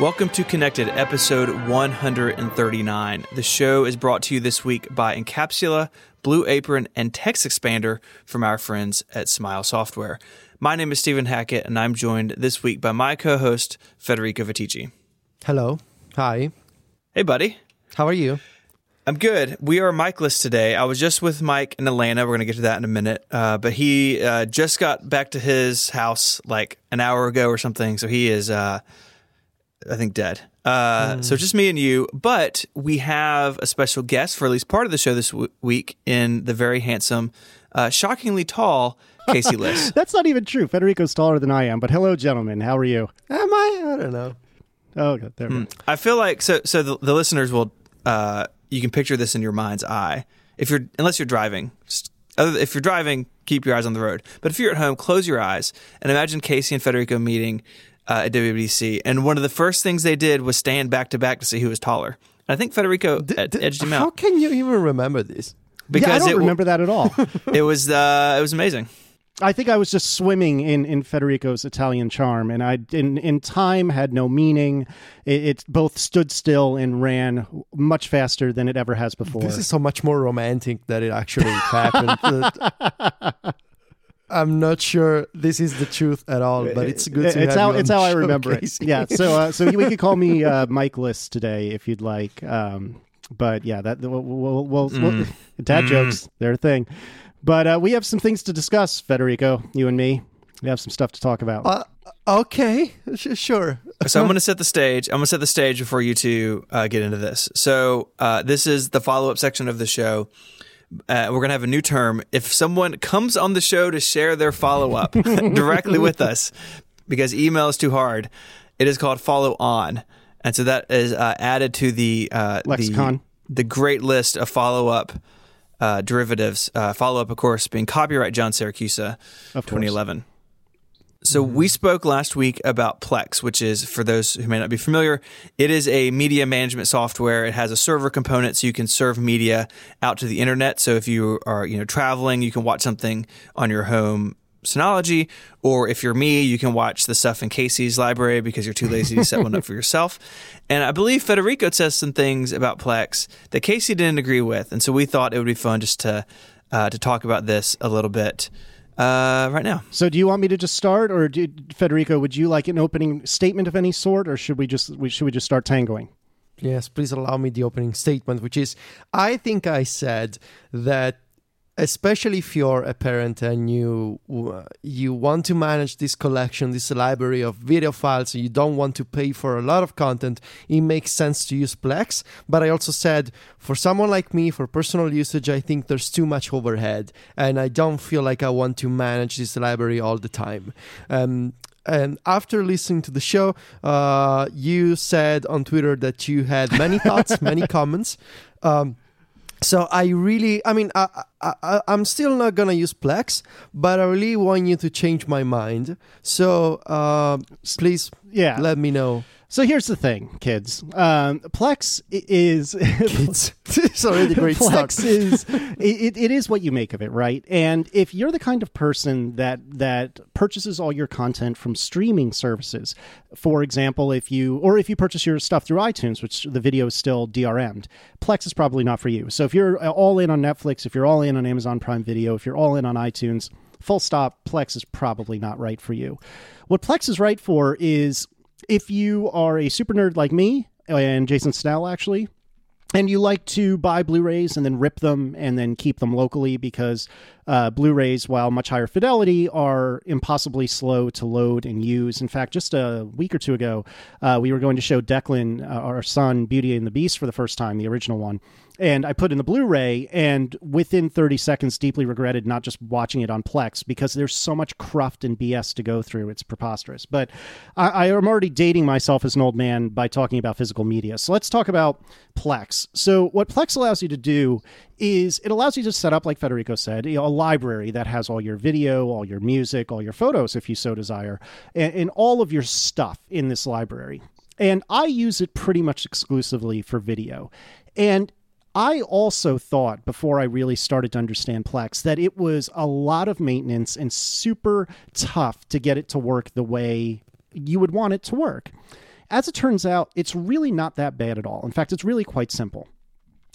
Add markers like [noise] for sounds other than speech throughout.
Welcome to Connected, episode 139. The show is brought to you this week by Incapsula, Blue Apron, and TextExpander from our friends at Smile Software. My name is Stephen Hackett, and I'm joined this week by my co host, Federico Viticci. Hello. Hi. Hey, buddy. How are you? I'm good. We are Mikeless today. I was just with Mike in Atlanta. We're going to get to that in a minute. Uh, but he uh, just got back to his house like an hour ago or something. So he is, uh, I think, dead. Uh, Hmm. So just me and you. But we have a special guest for at least part of the show this w- week in the very handsome, uh, shockingly tall Casey [laughs] Liss. That's not even true. Federico's taller than I am. But hello, gentlemen. How are you? Am I? I don't know. Oh, good. There. we go. I feel like so. So the, the listeners will. Uh, you can picture this in your mind's eye. If you're unless you're driving, just- other if you're driving, keep your eyes on the road. But if you're at home, close your eyes and imagine Casey and Federico meeting uh, at WWDC. And one of the first things they did was stand back to back to see who was taller. And I think Federico ed- D- edged him out. How can you even remember this? because yeah, I don't it, remember that at all. [laughs] [laughs] it was uh, it was amazing. I think I was just swimming in, in Federico's Italian charm, and I in in time had no meaning. It, it both stood still and ran much faster than it ever has before. This is so much more romantic that it actually happened. [laughs] I'm not sure this is the truth at all, but it's good to it's have how you it's how I remember it. Yeah. So uh, so we could call me [laughs] uh, Mike Liss today if you'd like. Um, but yeah, that we'll, we'll, we'll, Mm. we'll- dad jokes they're a thing. But uh, we have some things to discuss, Federico. You and me. We have some stuff to talk about. Uh, okay, Sh- sure. So I'm going to set the stage. I'm going to set the stage before you two uh, get into this. So uh, this is the follow up section of the show. Uh, we're going to have a new term. If someone comes on the show to share their follow up [laughs] directly with us, because email is too hard, it is called follow on, and so that is uh, added to the uh, Lexicon. The, the great list of follow up uh, derivatives. Uh, follow up, of course, being copyright John Siracusa, Of course. 2011. So we spoke last week about Plex, which is for those who may not be familiar, it is a media management software. It has a server component so you can serve media out to the internet. So if you are, you know, traveling, you can watch something on your home Synology, or if you're me, you can watch the stuff in Casey's library because you're too lazy to set one up [laughs] for yourself. And I believe Federico says some things about Plex that Casey didn't agree with, and so we thought it would be fun just to uh, to talk about this a little bit uh, right now. So, do you want me to just start, or do, Federico, would you like an opening statement of any sort, or should we just we, should we just start tangoing? Yes, please allow me the opening statement, which is I think I said that especially if you're a parent and you you want to manage this collection this library of video files and you don't want to pay for a lot of content it makes sense to use plex but i also said for someone like me for personal usage i think there's too much overhead and i don't feel like i want to manage this library all the time um, and after listening to the show, uh, you said on Twitter that you had many thoughts, [laughs] many comments. Um, so I really, I mean, I, I, I'm still not gonna use Plex, but I really want you to change my mind. So uh, please, Yeah. let me know. So here's the thing, kids. Um, Plex is it's already a great. Plex [laughs] is it, it is what you make of it, right? And if you're the kind of person that that purchases all your content from streaming services, for example, if you or if you purchase your stuff through iTunes, which the video is still DRM'd, Plex is probably not for you. So if you're all in on Netflix, if you're all in on Amazon Prime Video, if you're all in on iTunes, full stop, Plex is probably not right for you. What Plex is right for is if you are a super nerd like me and Jason Snell actually, and you like to buy Blu-rays and then rip them and then keep them locally because uh, Blu-rays, while much higher fidelity, are impossibly slow to load and use. In fact, just a week or two ago, uh, we were going to show Declan, uh, our son, Beauty and the Beast for the first time, the original one. And I put in the Blu-ray, and within 30 seconds, deeply regretted not just watching it on Plex because there's so much cruft and BS to go through. It's preposterous. But I, I am already dating myself as an old man by talking about physical media. So let's talk about Plex. So what Plex allows you to do is it allows you to set up, like Federico said, a library that has all your video, all your music, all your photos, if you so desire, and, and all of your stuff in this library. And I use it pretty much exclusively for video. And I also thought before I really started to understand Plex that it was a lot of maintenance and super tough to get it to work the way you would want it to work. as it turns out, it's really not that bad at all. In fact, it's really quite simple.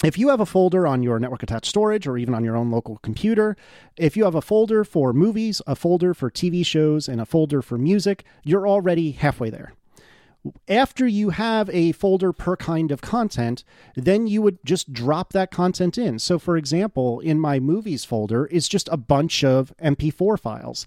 If you have a folder on your network attached storage or even on your own local computer, if you have a folder for movies, a folder for TV shows, and a folder for music, you're already halfway there. After you have a folder per kind of content, then you would just drop that content in. So, for example, in my movies folder is just a bunch of MP4 files.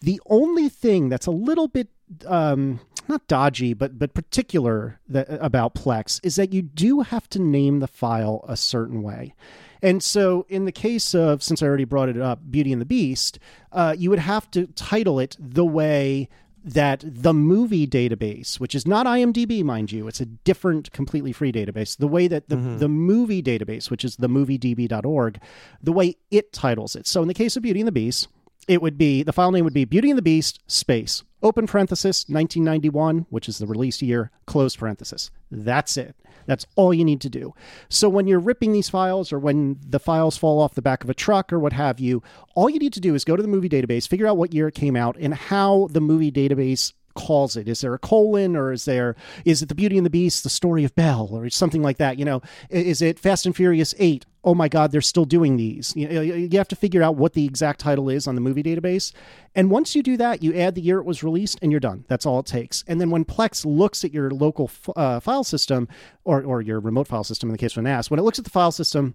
The only thing that's a little bit um, not dodgy, but but particular that, about Plex is that you do have to name the file a certain way. And so, in the case of, since I already brought it up, Beauty and the Beast, uh, you would have to title it the way that the movie database, which is not IMDb, mind you, it's a different, completely free database. The way that the, mm-hmm. the movie database, which is themoviedb.org, the way it titles it. So, in the case of Beauty and the Beast, it would be the file name would be Beauty and the Beast space open parenthesis 1991, which is the release year, close parenthesis. That's it. That's all you need to do. So when you're ripping these files or when the files fall off the back of a truck or what have you, all you need to do is go to the movie database, figure out what year it came out and how the movie database calls it. Is there a colon or is there is it the Beauty and the Beast, the story of Belle, or something like that? You know, is it Fast and Furious Eight? Oh my God, they're still doing these. You, you have to figure out what the exact title is on the movie database, and once you do that, you add the year it was released, and you're done. That's all it takes. And then when Plex looks at your local uh, file system or or your remote file system in the case of an NAS, when it looks at the file system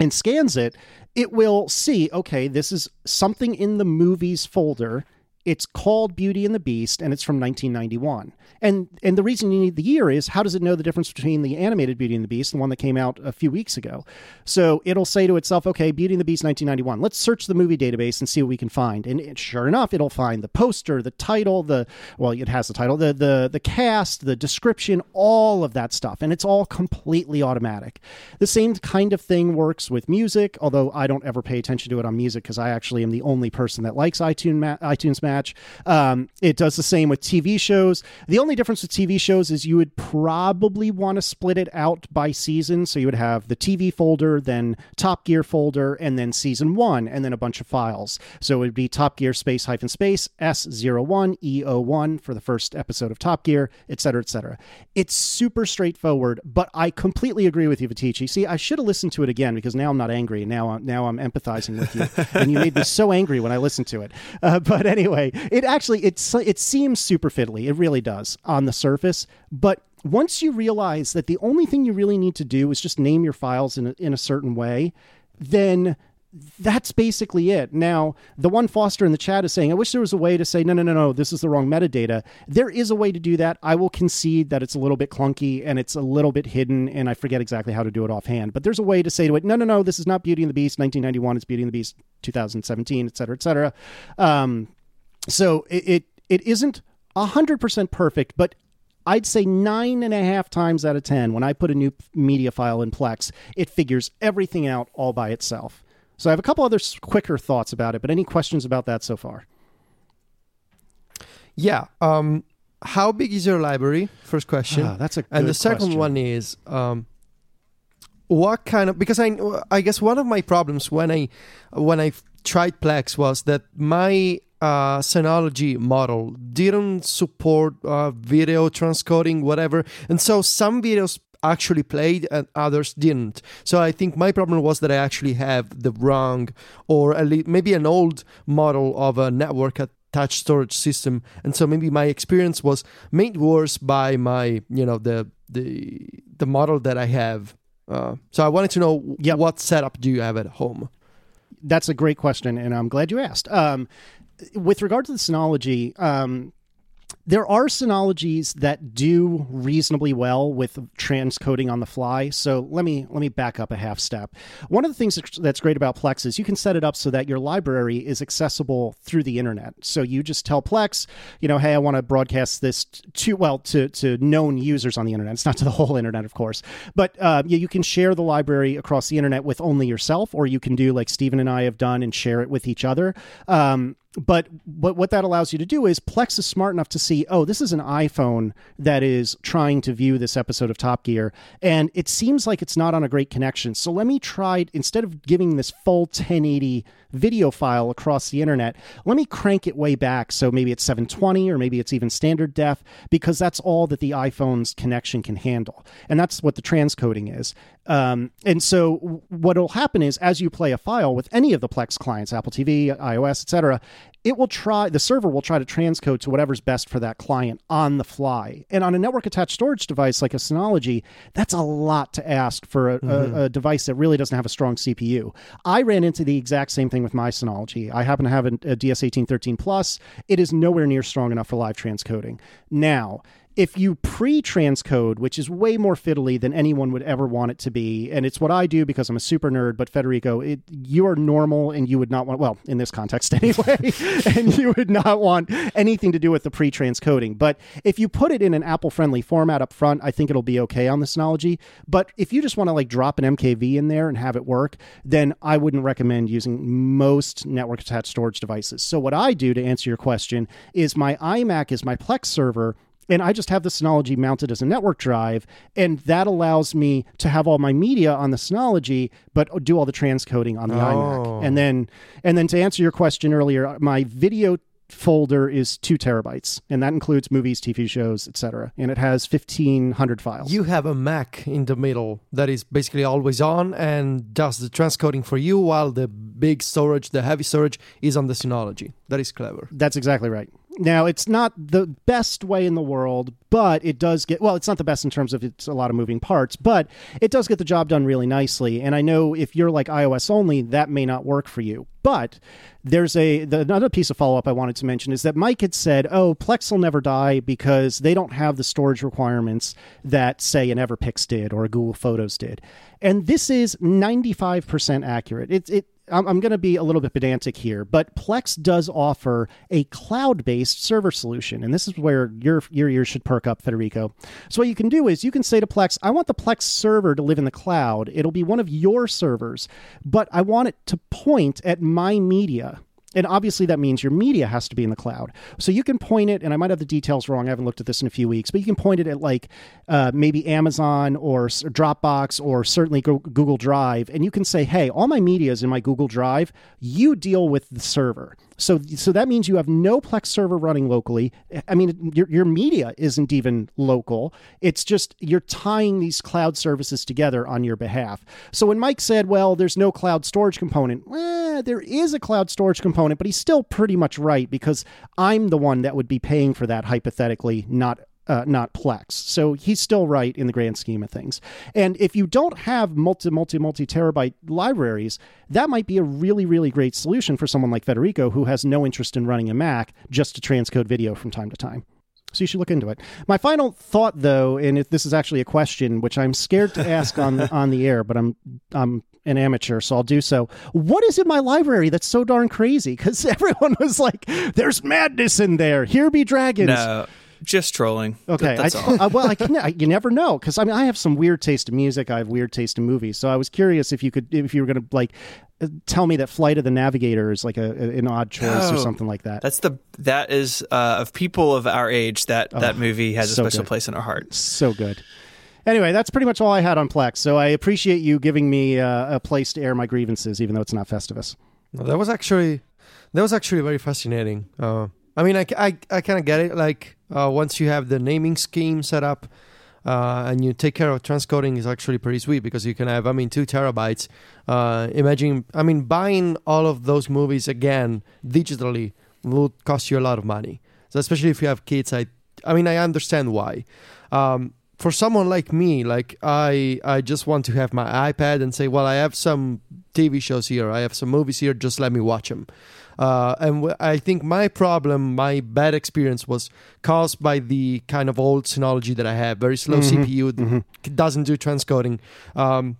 and scans it, it will see, okay, this is something in the movies folder it's called Beauty and the Beast, and it's from 1991. And and the reason you need the year is how does it know the difference between the animated Beauty and the Beast and the one that came out a few weeks ago? So it'll say to itself, okay, Beauty and the Beast 1991. Let's search the movie database and see what we can find. And it, sure enough, it'll find the poster, the title, the well, it has the title, the the the cast, the description, all of that stuff, and it's all completely automatic. The same kind of thing works with music, although I don't ever pay attention to it on music because I actually am the only person that likes iTunes iTunes match. Um, it does the same with TV shows. The only difference with TV shows is you would probably want to split it out by season. So you would have the TV folder, then Top Gear folder, and then season one, and then a bunch of files. So it would be Top Gear space hyphen space S01 E01 for the first episode of Top Gear, etc., etc. It's super straightforward, but I completely agree with you, Viticci. See, I should have listened to it again because now I'm not angry. Now, I'm, now I'm empathizing with you, [laughs] and you made me so angry when I listened to it. Uh, but anyway, it actually it's it seems super fiddly. It really does on the surface, but once you realize that the only thing you really need to do is just name your files in a, in a certain way, then that's basically it. Now, the one Foster in the chat is saying, I wish there was a way to say, no, no, no, no, this is the wrong metadata. There is a way to do that. I will concede that it's a little bit clunky and it's a little bit hidden, and I forget exactly how to do it offhand. But there's a way to say to it, no, no, no, this is not Beauty and the Beast 1991, it's Beauty and the Beast 2017, et cetera, et cetera. Um, so it, it, it isn't 100% perfect, but I'd say nine and a half times out of 10, when I put a new media file in Plex, it figures everything out all by itself. So I have a couple other quicker thoughts about it, but any questions about that so far? Yeah. Um, how big is your library? First question. Ah, that's a and the second question. one is um, what kind of because I I guess one of my problems when I when I tried Plex was that my uh, Synology model didn't support uh, video transcoding, whatever. And so some videos actually played and others didn't. So I think my problem was that I actually have the wrong or least, maybe an old model of a network attached storage system. And so maybe my experience was made worse by my, you know, the the the model that I have. Uh, so I wanted to know yep. what setup do you have at home? That's a great question, and I'm glad you asked. Um, with regard to the Synology, um, there are Synologies that do reasonably well with transcoding on the fly. So let me let me back up a half step. One of the things that's great about Plex is you can set it up so that your library is accessible through the internet. So you just tell Plex, you know, hey, I want to broadcast this to well to to known users on the internet. It's not to the whole internet, of course, but uh, you, can share the library across the internet with only yourself, or you can do like Stephen and I have done and share it with each other. Um, but what that allows you to do is Plex is smart enough to see, oh, this is an iPhone that is trying to view this episode of Top Gear, and it seems like it's not on a great connection. So let me try instead of giving this full 1080 video file across the internet, let me crank it way back. So maybe it's 720 or maybe it's even standard def because that's all that the iPhone's connection can handle. And that's what the transcoding is. Um, and so what will happen is as you play a file with any of the Plex clients, Apple TV, iOS, etc., it will try the server will try to transcode to whatever's best for that client on the fly. And on a network attached storage device like a Synology, that's a lot to ask for a, mm-hmm. a, a, device that really doesn't have a strong CPU. I ran into the exact same thing with my Synology. I happen to have a, a DS1813 Plus. It is nowhere near strong enough for live transcoding. Now, if you pre-transcode, which is way more fiddly than anyone would ever want it to be, and it's what I do because I'm a super nerd. But Federico, it, you are normal, and you would not want well in this context [laughs] anyway, [laughs] and you would not want anything to do with the pre-transcoding. But if you put it in an Apple-friendly format up front, I think it'll be okay on the Synology. But if you just want to like drop an MKV in there and have it work, then I wouldn't recommend using most network-attached storage devices. So what I do to answer your question is my iMac is my Plex server and I just have the Synology mounted as a network drive, and that allows me to have all my media on the Synology, but do all the transcoding on the oh. iMac. And then, and then to answer your question earlier, my video folder is two terabytes, and that includes movies, TV shows, etc. And it has fifteen hundred files. You have a Mac in the middle that is basically always on and does the transcoding for you, while the big storage, the heavy storage, is on the Synology. That is clever. That's exactly right. Now, it's not the best way in the world, but it does get well, it's not the best in terms of it's a lot of moving parts, but it does get the job done really nicely. And I know if you're like iOS only, that may not work for you. But there's a the, another piece of follow up I wanted to mention is that Mike had said, "Oh, Plex will never die because they don't have the storage requirements that say an Everpix did or a Google Photos did." And this is 95% accurate. It, it I'm, going to be a little bit pedantic here, but Plex does offer a cloud-based server solution, and this is where your your ears should perk up, Federico. So what you can do is you can say to Plex, "I want the Plex server to live in the cloud. It'll be one of your servers, but I want it to point at my media." And obviously, that means your media has to be in the cloud. So you can point it, and I might have the details wrong. I haven't looked at this in a few weeks, but you can point it at like uh, maybe Amazon or Dropbox or certainly Google Drive, and you can say, "Hey, all my media is in my Google Drive. You deal with the server." So, so that means you have no Plex server running locally. I mean, your, your media isn't even local. It's just you're tying these cloud services together on your behalf. So when Mike said, well, there's no cloud storage component, eh, there is a cloud storage component, but he's still pretty much right because I'm the one that would be paying for that hypothetically, not uh, not Plex. So he's still right in the grand scheme of things. And if you don't have multi, multi, multi terabyte libraries, that might be a really, really great solution for someone like Federico who has no interest in running a Mac just to transcode video from time to time. So you should look into it. My final thought, though, and if this is actually a question which I'm scared to ask on [laughs] on the air, but I'm I'm an amateur, so I'll do so. What is in my library that's so darn crazy? Because [laughs] everyone was like, "There's madness in there. Here be dragons." No just trolling. Okay, I, [laughs] uh, well, I can, I, you never know because I mean I have some weird taste in music. I have weird taste in movies. So I was curious if you could, if you were going to like uh, tell me that Flight of the Navigator is like a, an odd choice or something like that. That's the that is uh, of people of our age that oh, that movie has so a special good. place in our hearts. So good. Anyway, that's pretty much all I had on Plex. So I appreciate you giving me uh, a place to air my grievances, even though it's not Festivus. Well, that was actually that was actually very fascinating. Uh, I mean, I, I, I kind of get it. Like uh, once you have the naming scheme set up uh, and you take care of transcoding is actually pretty sweet because you can have, I mean, two terabytes. Uh, imagine, I mean, buying all of those movies again digitally would cost you a lot of money. So especially if you have kids, I, I mean, I understand why. Um, for someone like me, like I, I just want to have my iPad and say, well, I have some TV shows here, I have some movies here, just let me watch them. Uh, and w- I think my problem, my bad experience was caused by the kind of old Synology that I have. Very slow mm-hmm. CPU, mm-hmm. doesn't do transcoding. Um,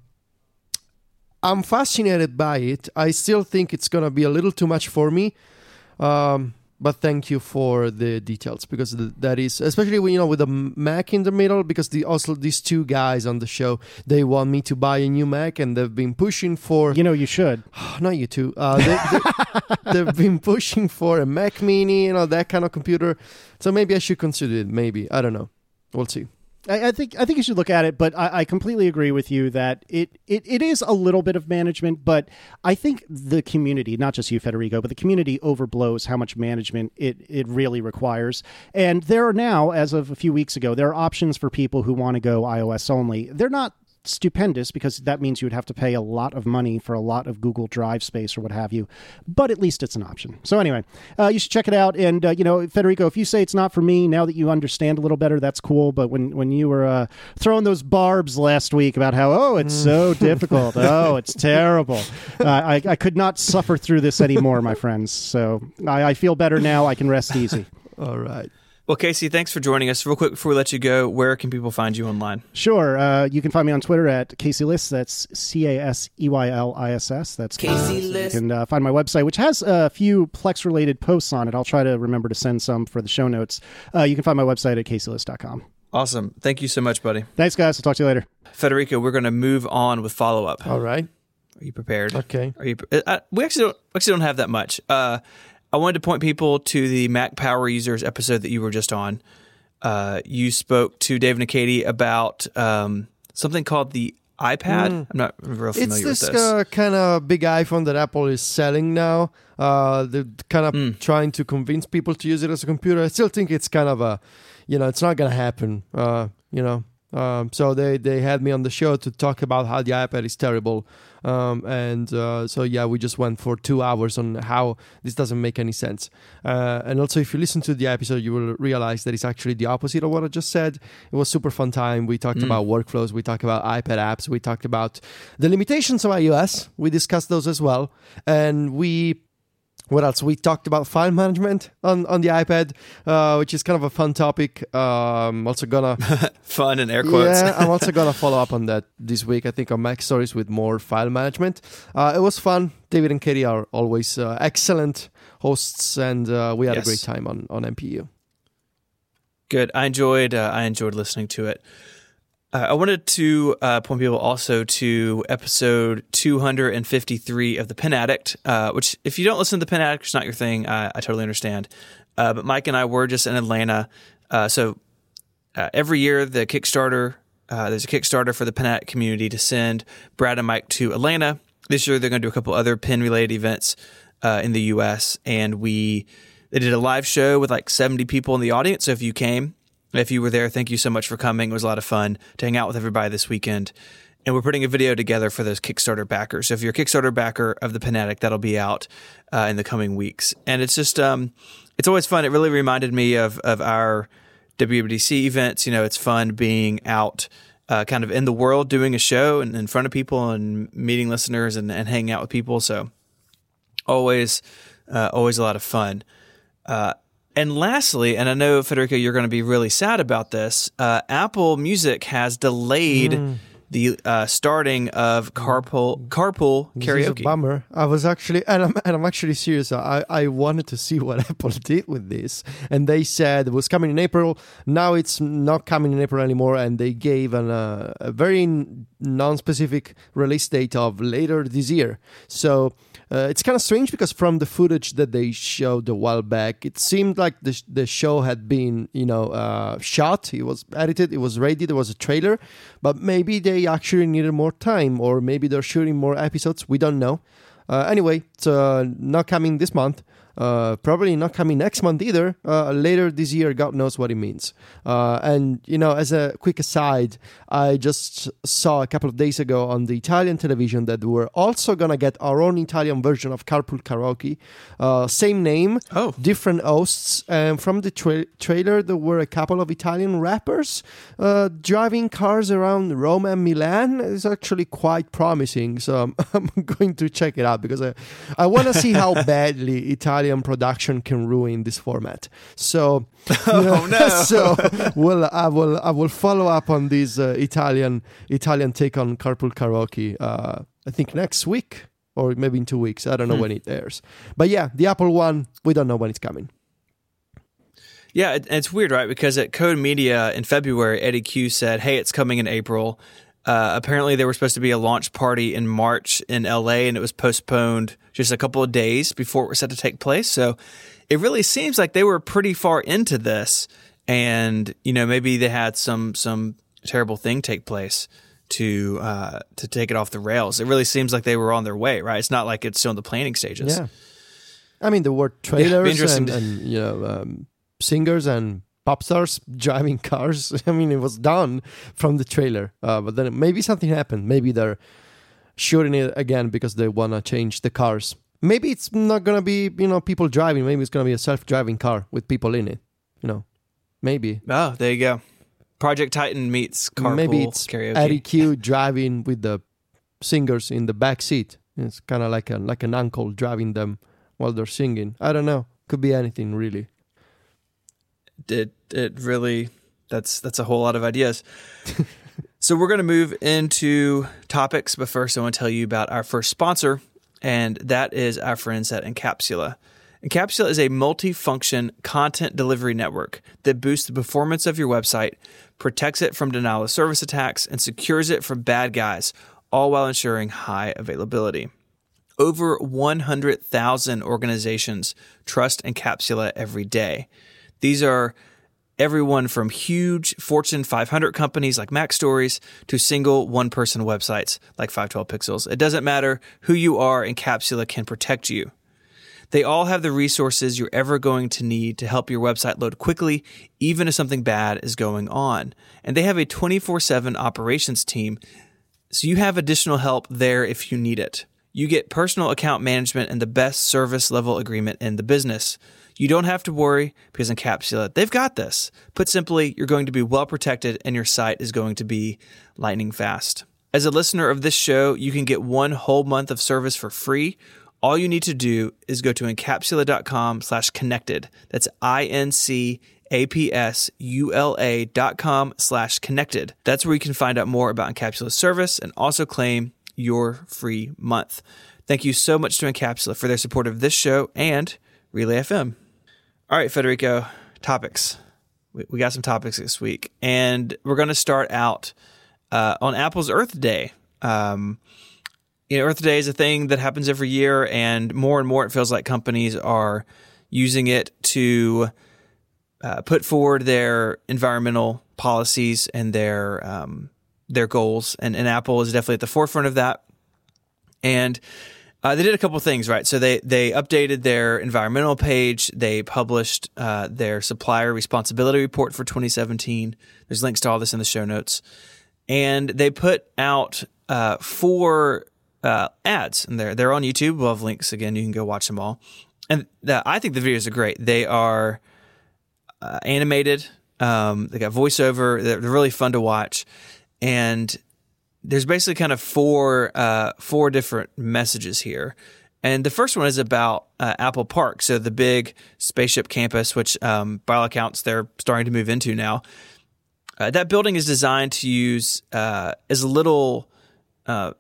I'm fascinated by it. I still think it's going to be a little too much for me. Um, but thank you for the details because that is especially when you know with the Mac in the middle because the also these two guys on the show they want me to buy a new Mac and they've been pushing for you know you should. [sighs] Not you two. Uh, they, have [laughs] been pushing for a Mac Mini you know that kind of computer. So maybe I should consider it maybe. I don't know. We'll see I, I, think I think you should look at it, but I, I, completely agree with you that it, it it is a little bit of management, but I think the community, not just you, Federico, but the community overblows how much management it it really requires. And there are now, as of a few weeks ago, there are options for people who want to go iOS only. They're not stupendous because that means you would have to pay a lot of money for a lot of Google Drive space or what have you. But at least it's an option. So anyway, uh, you should check it out. And uh, you know, Federico, if you say it's not for me now that you understand a little better, that's cool. But when when you were uh, throwing those barbs last week about how oh it's so mm. [laughs] difficult, oh it's terrible, uh, I I could not suffer through this anymore, my friends. So I, I feel better now. I can rest easy. [laughs] All right. Well, Casey, thanks for joining us. Real quick before we let you go, where can people find you online? Sure. Uh, you can find me on Twitter at Casey Liss. That's C A S E Y L I S S. That's Casey Liss. You can uh, find my website, which has a few Plex related posts on it. I'll try to remember to send some for the show notes. Uh, you can find my website at CaseyLiss.com. Awesome. Thank you so much, buddy. Thanks, guys. I'll talk to you later. Federico, we're going to move on with follow up. All right. Are you prepared? Okay. Are you? Uh, we actually don't actually don't have that much. Uh, I wanted to point people to the Mac Power Users episode that you were just on uh, you spoke to David and Katie about um, something called the iPad. Mm. I'm not real familiar it's this, this. Uh, kind of big iPhone that Apple is selling now. Uh, they're kind of mm. trying to convince people to use it as a computer. I still think it's kind of a, you know, it's not going to happen. Uh, you know, um, so they, they had me on the show to talk about how the iPad is terrible. Um, and uh, so, yeah, we just went for two hours on how this doesn't make any sense. Uh, and also, if you listen to the episode, you will realize that it's actually the opposite of what I just said. It was super fun time. We talked mm. about workflows, we talked about iPad apps, we talked about the limitations of iOS. We discussed those as well. And we what else? We talked about file management on, on the iPad, uh, which is kind of a fun topic. Um, also gonna [laughs] fun in air quotes. yeah, I'm also [laughs] gonna follow up on that this week. I think on MacStories with more file management. Uh, it was fun. David and Katie are always uh, excellent hosts, and uh, we had yes. a great time on on MPU. Good. I enjoyed. Uh, I enjoyed listening to it. Uh, I wanted to uh, point people also to episode 253 of The Pen Addict, uh, which, if you don't listen to The Pen Addict, it's not your thing. I, I totally understand. Uh, but Mike and I were just in Atlanta. Uh, so uh, every year, the Kickstarter, there's a Kickstarter for the Pen Addict community to send Brad and Mike to Atlanta. This year, they're going to do a couple other pen related events in the U.S. And we they did a live show with like 70 people in the audience. So if you came, if you were there, thank you so much for coming. It was a lot of fun to hang out with everybody this weekend. And we're putting a video together for those Kickstarter backers. So if you're a Kickstarter backer of the Pen Addict, that'll be out uh, in the coming weeks. And it's just, um, it's always fun. It really reminded me of of our WWDC events. You know, it's fun being out, uh, kind of in the world, doing a show and in front of people and meeting listeners and, and hanging out with people. So always, uh, always a lot of fun. Uh, and lastly, and I know Federico, you're going to be really sad about this. Uh, Apple Music has delayed mm. the uh, starting of carpool carpool karaoke. bummer. I was actually, and I'm, and I'm actually serious. I, I wanted to see [laughs] what Apple did with this, and they said it was coming in April. Now it's not coming in April anymore, and they gave an, uh, a very non-specific release date of later this year. So uh, it's kind of strange because from the footage that they showed a while back, it seemed like the the show had been you know uh, shot. It was edited. It was ready. There was a trailer, but maybe they actually needed more time, or maybe they're shooting more episodes. We don't know. Uh, anyway, it's uh, not coming this month. Uh, probably not coming next month either. Uh, later this year, God knows what it means. Uh, and you know, as a quick aside, I just saw a couple of days ago on the Italian television that we're also gonna get our own Italian version of Carpool Karaoke. Uh, same name, oh, different hosts. And from the tra- trailer, there were a couple of Italian rappers uh, driving cars around Rome and Milan. It's actually quite promising. So [laughs] I'm, I'm going to check it out because I, I want to see how [laughs] badly Italian Italian production can ruin this format. So, [laughs] [laughs] oh no! so well, I will I will follow up on this uh, Italian Italian take on Carpool Karaoke. Uh, I think next week or maybe in two weeks. I don't know hmm. when it airs. But yeah, the Apple one, we don't know when it's coming. Yeah, it, it's weird, right? Because at Code Media in February, Eddie Cue said, "Hey, it's coming in April." Uh, apparently, there was supposed to be a launch party in March in LA, and it was postponed just a couple of days before it was set to take place. So it really seems like they were pretty far into this, and you know maybe they had some some terrible thing take place to uh, to take it off the rails. It really seems like they were on their way, right? It's not like it's still in the planning stages. Yeah. I mean, there were trailers interesting and, to- and you know um, singers and pop stars [laughs] driving cars. [laughs] I mean, it was done from the trailer, uh, but then maybe something happened. Maybe they're shooting it again because they want to change the cars. Maybe it's not gonna be you know people driving. Maybe it's gonna be a self-driving car with people in it. You know, maybe. Oh, there you go. Project Titan meets carpool maybe it's karaoke. Eddie Cue driving with the singers in the back seat. It's kind of like a like an uncle driving them while they're singing. I don't know. Could be anything really. It it really that's that's a whole lot of ideas. [laughs] so we're going to move into topics, but first I want to tell you about our first sponsor, and that is our friends at Incapsula. Incapsula is a multi-function content delivery network that boosts the performance of your website, protects it from denial of service attacks, and secures it from bad guys, all while ensuring high availability. Over 100,000 organizations trust Incapsula every day. These are everyone from huge Fortune 500 companies like MacStories to single one person websites like 512 Pixels. It doesn't matter who you are, Incapsula can protect you. They all have the resources you're ever going to need to help your website load quickly, even if something bad is going on. And they have a 24 7 operations team, so you have additional help there if you need it. You get personal account management and the best service level agreement in the business. You don't have to worry because Incapsula, they've got this. Put simply, you're going to be well protected and your site is going to be lightning fast. As a listener of this show, you can get one whole month of service for free. All you need to do is go to incapsula.com slash connected. That's I-N-C-A-P-S-U-L-A dot com slash connected. That's where you can find out more about Incapsula's service and also claim your free month. Thank you so much to Incapsula for their support of this show and Relay FM. All right, Federico, topics. We, we got some topics this week, and we're going to start out uh, on Apple's Earth Day. Um, you know, Earth Day is a thing that happens every year, and more and more it feels like companies are using it to uh, put forward their environmental policies and their um, their goals. And, and Apple is definitely at the forefront of that. And uh, they did a couple things, right? So they they updated their environmental page. They published uh, their supplier responsibility report for 2017. There's links to all this in the show notes, and they put out uh, four uh, ads, and they're they're on YouTube. We'll have links again. You can go watch them all. And the, I think the videos are great. They are uh, animated. Um, they got voiceover. They're, they're really fun to watch, and there's basically kind of four uh, four different messages here. And the first one is about uh, Apple Park, so the big spaceship campus, which um, by all accounts they're starting to move into now. Uh, that building is designed to use uh, as little uh,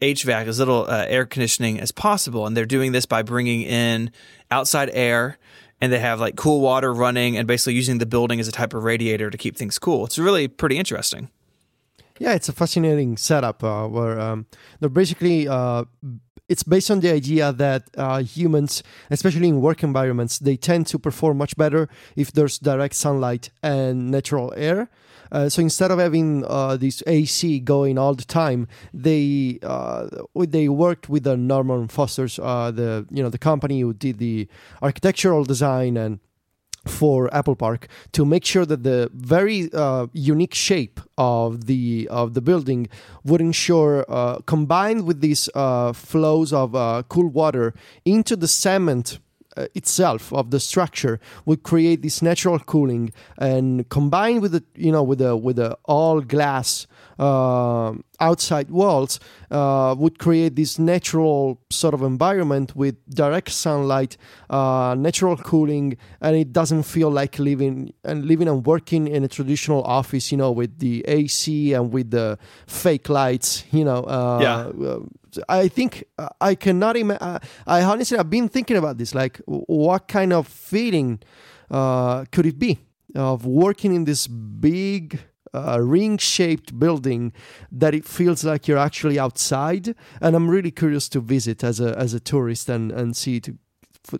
HVAC, as little uh, air conditioning as possible, and they're doing this by bringing in outside air, and they have like cool water running, and basically using the building as a type of radiator to keep things cool. It's really pretty interesting. Yeah, it's a fascinating setup uh, where um, they're basically uh, it's based on the idea that uh, humans, especially in work environments, they tend to perform much better if there's direct sunlight and natural air. Uh, so instead of having uh, this AC going all the time, they uh, they worked with the Norman Foster's, uh, the you know the company who did the architectural design and for Apple Park to make sure that the very uh, unique shape of the of the building would ensure, uh, combined with these uh, flows of uh, cool water into the cement uh, itself of the structure, would create this natural cooling, and combined with the you know with the with the all glass uh, outside walls uh, would create this natural sort of environment with direct sunlight, uh, natural cooling, and it doesn't feel like living and living and working in a traditional office, you know, with the AC and with the fake lights, you know. Uh, Yeah. I think uh, I cannot imagine. I honestly, I've been thinking about this. Like, what kind of feeling uh, could it be of working in this big uh, ring-shaped building that it feels like you're actually outside? And I'm really curious to visit as a as a tourist and and see to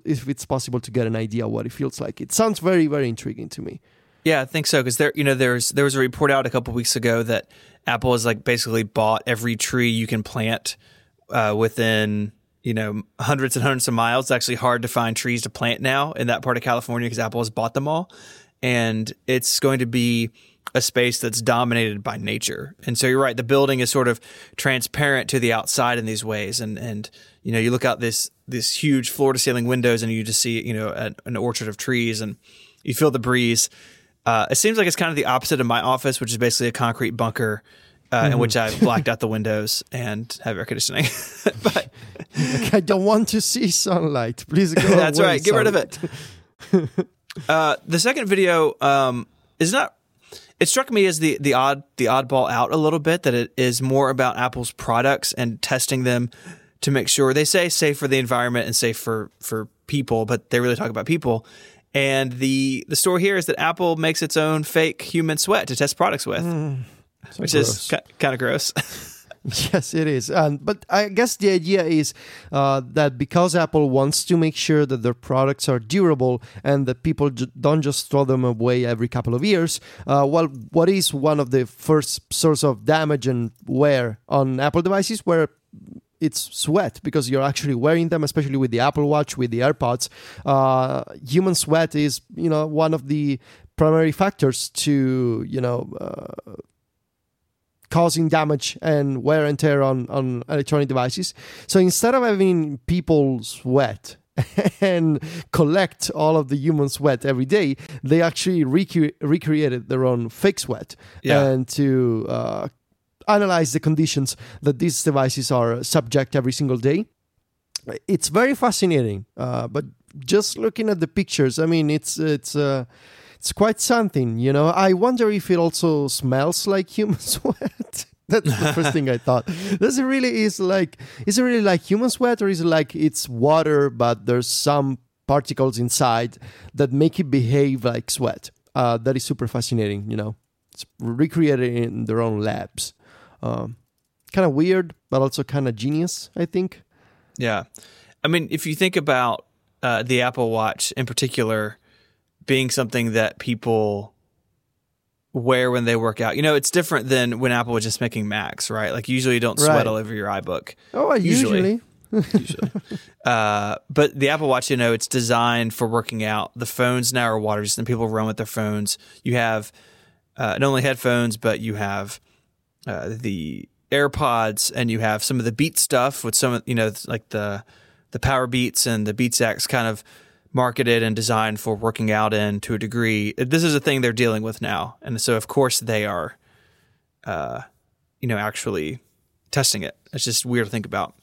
if it's possible to get an idea what it feels like. It sounds very very intriguing to me. Yeah, I think so because there, you know, there's there was a report out a couple weeks ago that Apple has like basically bought every tree you can plant uh, within you know hundreds and hundreds of miles. It's actually hard to find trees to plant now in that part of California because Apple has bought them all, and it's going to be a space that's dominated by nature. And so you're right, the building is sort of transparent to the outside in these ways, and and you know you look out this this huge floor to ceiling windows and you just see you know an, an orchard of trees and you feel the breeze uh, it seems like it's kind of the opposite of my office, which is basically a concrete bunker uh, mm-hmm. in which I've [laughs] blacked out the windows and have air conditioning. [laughs] but I don't want to see sunlight. Please go. That's away, right. Get rid of it. uh, the second video um, is not. It struck me as the the odd the oddball out a little bit that it is more about Apple's products and testing them to make sure they say safe for the environment and safe for for people, but they really talk about people. And the the story here is that Apple makes its own fake human sweat to test products with, mm, so which gross. is ca- kind of gross. [laughs] [laughs] yes, it is. But I guess the idea is uh, that because Apple wants to make sure that their products are durable and that people j- don't just throw them away every couple of years, uh, well, what is one of the first source of damage and wear on Apple devices? Where it's sweat because you're actually wearing them, especially with the Apple Watch, with the AirPods. Uh, human sweat is, you know, one of the primary factors to, you know, uh, causing damage and wear and tear on, on electronic devices. So instead of having people sweat [laughs] and collect all of the human sweat every day, they actually rec- recreated their own fake sweat yeah. and to uh, analyze the conditions that these devices are subject every single day. It's very fascinating, uh, but just looking at the pictures, I mean, it's it's uh, it's quite something, you know. I wonder if it also smells like human [laughs] sweat. That's the first thing I thought. Does it really is like is it really like human sweat or is it like it's water but there's some particles inside that make it behave like sweat? Uh, that is super fascinating, you know. It's recreated in their own labs. Um, kind of weird, but also kind of genius, I think. Yeah. I mean, if you think about uh, the Apple Watch in particular being something that people wear when they work out, you know, it's different than when Apple was just making Macs, right? Like, usually you don't sweat right. all over your iBook. Oh, usually. Usually. [laughs] usually. Uh, but the Apple Watch, you know, it's designed for working out. The phones now are water resistant. People run with their phones. You have uh, not only headphones, but you have uh, the AirPods and you have some of the Beat stuff with some, of you know, like the the Powerbeats and the BeatsX kind of marketed and designed for working out in to a degree. This is a thing they're dealing with now, and so of course they are, uh, you know, actually testing it. It's just weird to think about.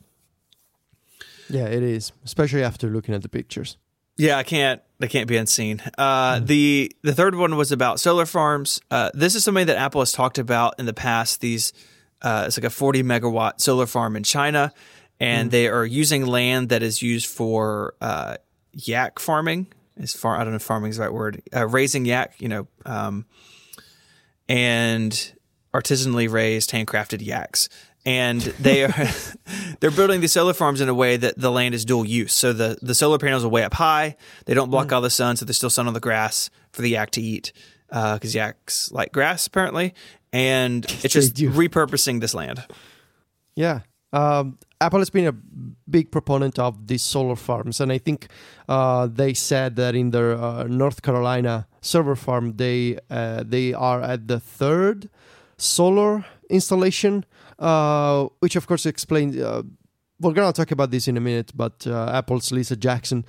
Yeah, it is, especially after looking at the pictures. Yeah, I can't. They can't be unseen. Uh, mm. The the third one was about solar farms. Uh, this is something that Apple has talked about in the past. These uh, it's like a 40 megawatt solar farm in China, and mm. they are using land that is used for uh, yak farming. Is far I don't know if farming is the right word. Uh, raising yak, you know, um, and artisanally raised, handcrafted yaks and they are [laughs] they're building these solar farms in a way that the land is dual use. So the the solar panels are way up high. They don't block mm. all the sun, so there's still sun on the grass for the yak to eat uh because uh, yaks like grass apparently, and it's just repurposing this land. Yeah, um, Apple has been a big proponent of these solar farms, and I think uh, they said that in their uh, North Carolina server farm, they uh, they are at the third solar installation uh, which of course explains. Uh, we're gonna talk about this in a minute, but uh, Apple's Lisa Jackson,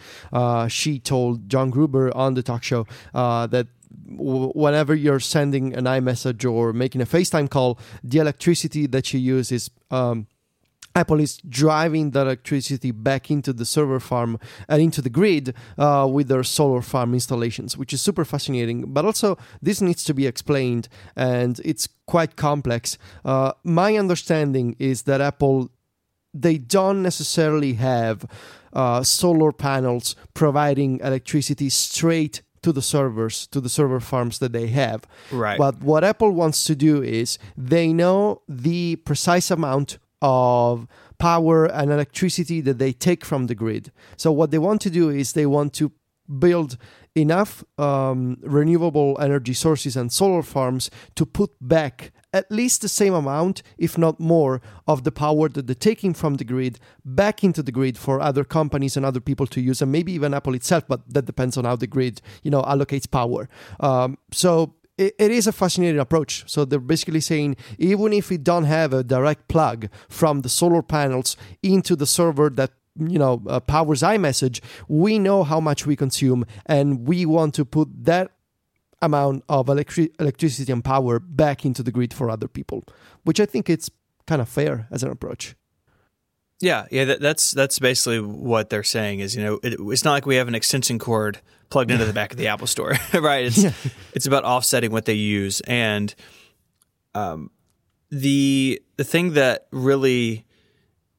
she told John Gruber on the talk show that whenever you're sending an iMessage or making a FaceTime call, the electricity that you use is um, Apple is driving the electricity back into the server farm and into the grid uh, with their solar farm installations, which is super fascinating. But also, this needs to be explained, and it's quite complex. Uh, my understanding is that Apple they don't necessarily have uh, solar panels providing electricity straight to the servers, to the server farms that they have. Right. But what Apple wants to do is they know the precise amount of power and electricity that they take from the grid. So what they want to do is they want to build enough um, renewable energy sources and solar farms to put back at least the same amount, if not more, of the power that they're taking from the grid back into the grid for other companies and other people to use, and maybe even Apple itself. But that depends on how the grid, you know, allocates power. Um, so it, it is a fascinating approach. So they're basically saying even if we don't have a direct plug from the solar panels into the server that you know uh, powers iMessage, we know how much we consume, and we want to put that amount of electri- electricity and power back into the grid for other people, which I think it's kind of fair as an approach. Yeah, yeah, that, that's that's basically what they're saying is you know it, it's not like we have an extension cord plugged into the back of the Apple Store, [laughs] right? It's yeah. it's about offsetting what they use, and um, the the thing that really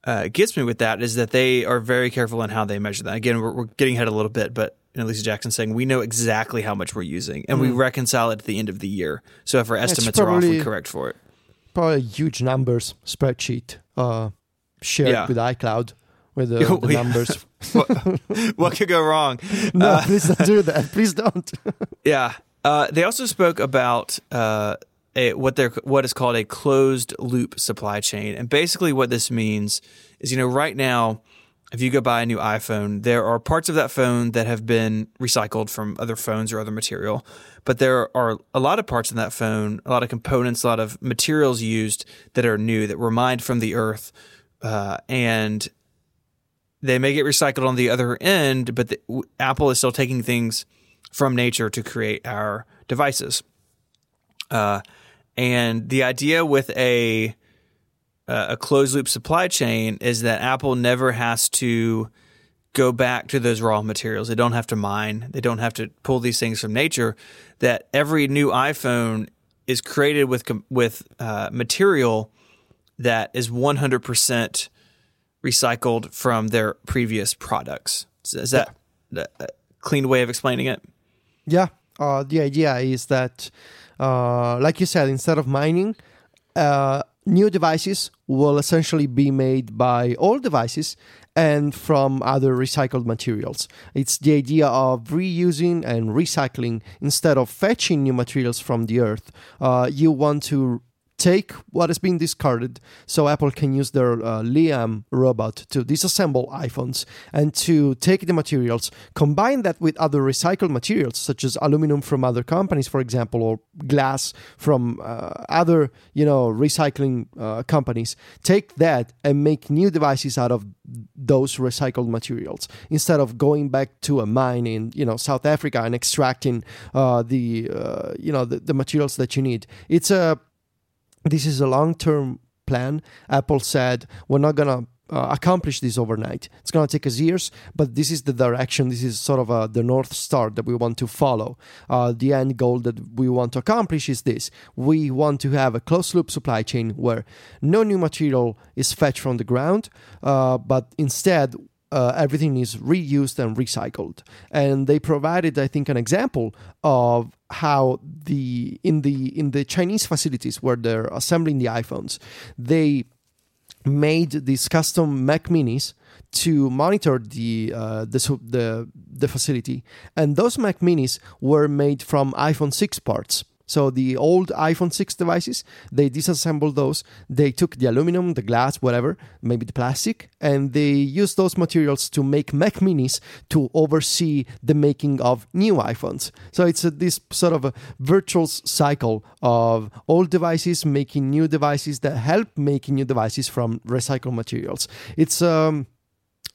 uh, gets me with that is that they are very careful in how they measure that. Again, we're, we're getting ahead a little bit, but you know, Lisa Jackson saying we know exactly how much we're using, and mm. we reconcile it at the end of the year. So if our estimates are off, we correct for it. Probably huge numbers spreadsheet uh, shared yeah. with iCloud with the, [laughs] the numbers. [laughs] what, what, could go wrong? [laughs] No, uh, please don't do that. Please don't. yeah. Uh, they also spoke about uh, a, what they're what is called a closed loop supply chain, and basically what this means is, you know, right now if you go buy a new iPhone, there are parts of that phone that have been recycled from other phones or other material. But there are a lot of parts in that phone, a lot of components, a lot of materials used that are new, that were mined from the earth. Uh, and they may get recycled on the other end, but the, Apple is still taking things from nature to create our devices. Uh, and the idea with a uh, a closed loop supply chain is that Apple never has to go back to those raw materials. They don't have to mine. They don't have to pull these things from nature. That every new iPhone is created with with uh, material that is 100% recycled from their previous products. Is that yeah. a clean way of explaining it? Yeah. Uh, the idea is that, uh, like you said, instead of mining, uh, new devices will essentially be made by old devices and from other recycled materials. It's the idea of reusing and recycling instead of fetching new materials from the earth. Uh, you want to take what has been discarded so Apple can use their uh, Liam robot to disassemble iPhones and to take the materials, combine that with other recycled materials such as aluminum from other companies, for example, or glass from uh, other, you know, recycling uh, companies. Take that and make new devices out of those recycled materials instead of going back to a mine in, you know, South Africa and extracting uh, the, uh, you know, the, the materials that you need. It's a this is a long term plan. Apple said, we're not going to uh, accomplish this overnight. It's going to take us years, but this is the direction. This is sort of uh, the north star that we want to follow. Uh, the end goal that we want to accomplish is this: we want to have a closed loop supply chain where no new material is fetched from the ground, uh, but instead uh, everything is reused and recycled. And they provided, I think, an example of how the in the in the Chinese facilities where they're assembling the iPhones, they made these custom Mac Minis to monitor the, uh, the the the facility, and those Mac Minis were made from iPhone 6 parts. So the old iPhone 6 devices, they disassembled those. They took the aluminum, the glass, whatever, maybe the plastic, and they used those materials to make Mac Minis to oversee the making of new iPhones. So it's a, this sort of a virtual cycle of old devices making new devices that help making new devices from recycled materials. It's um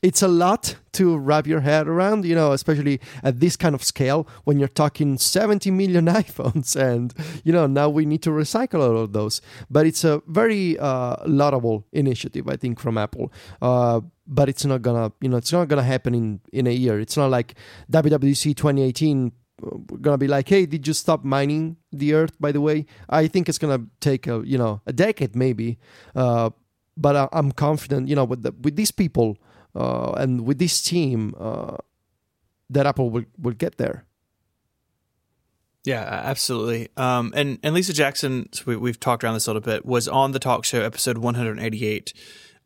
it's a lot to wrap your head around, you know, especially at this kind of scale when you're talking 70 million [laughs] iPhones and, you know, now we need to recycle all of those. But it's a very uh, laudable initiative, I think, from Apple. Uh, but it's not gonna, you know, it's not gonna happen in, in a year. It's not like WWDC 2018 uh, we're gonna be like, hey, did you stop mining the earth? By the way, I think it's gonna take a you know a decade maybe, uh, but I, am confident you know with the, with these people uh, and with this team, uh, that Apple will, will get there. Yeah, absolutely. Um, and and Lisa Jackson, so we, have talked around this a little bit, was on the talk show episode 188.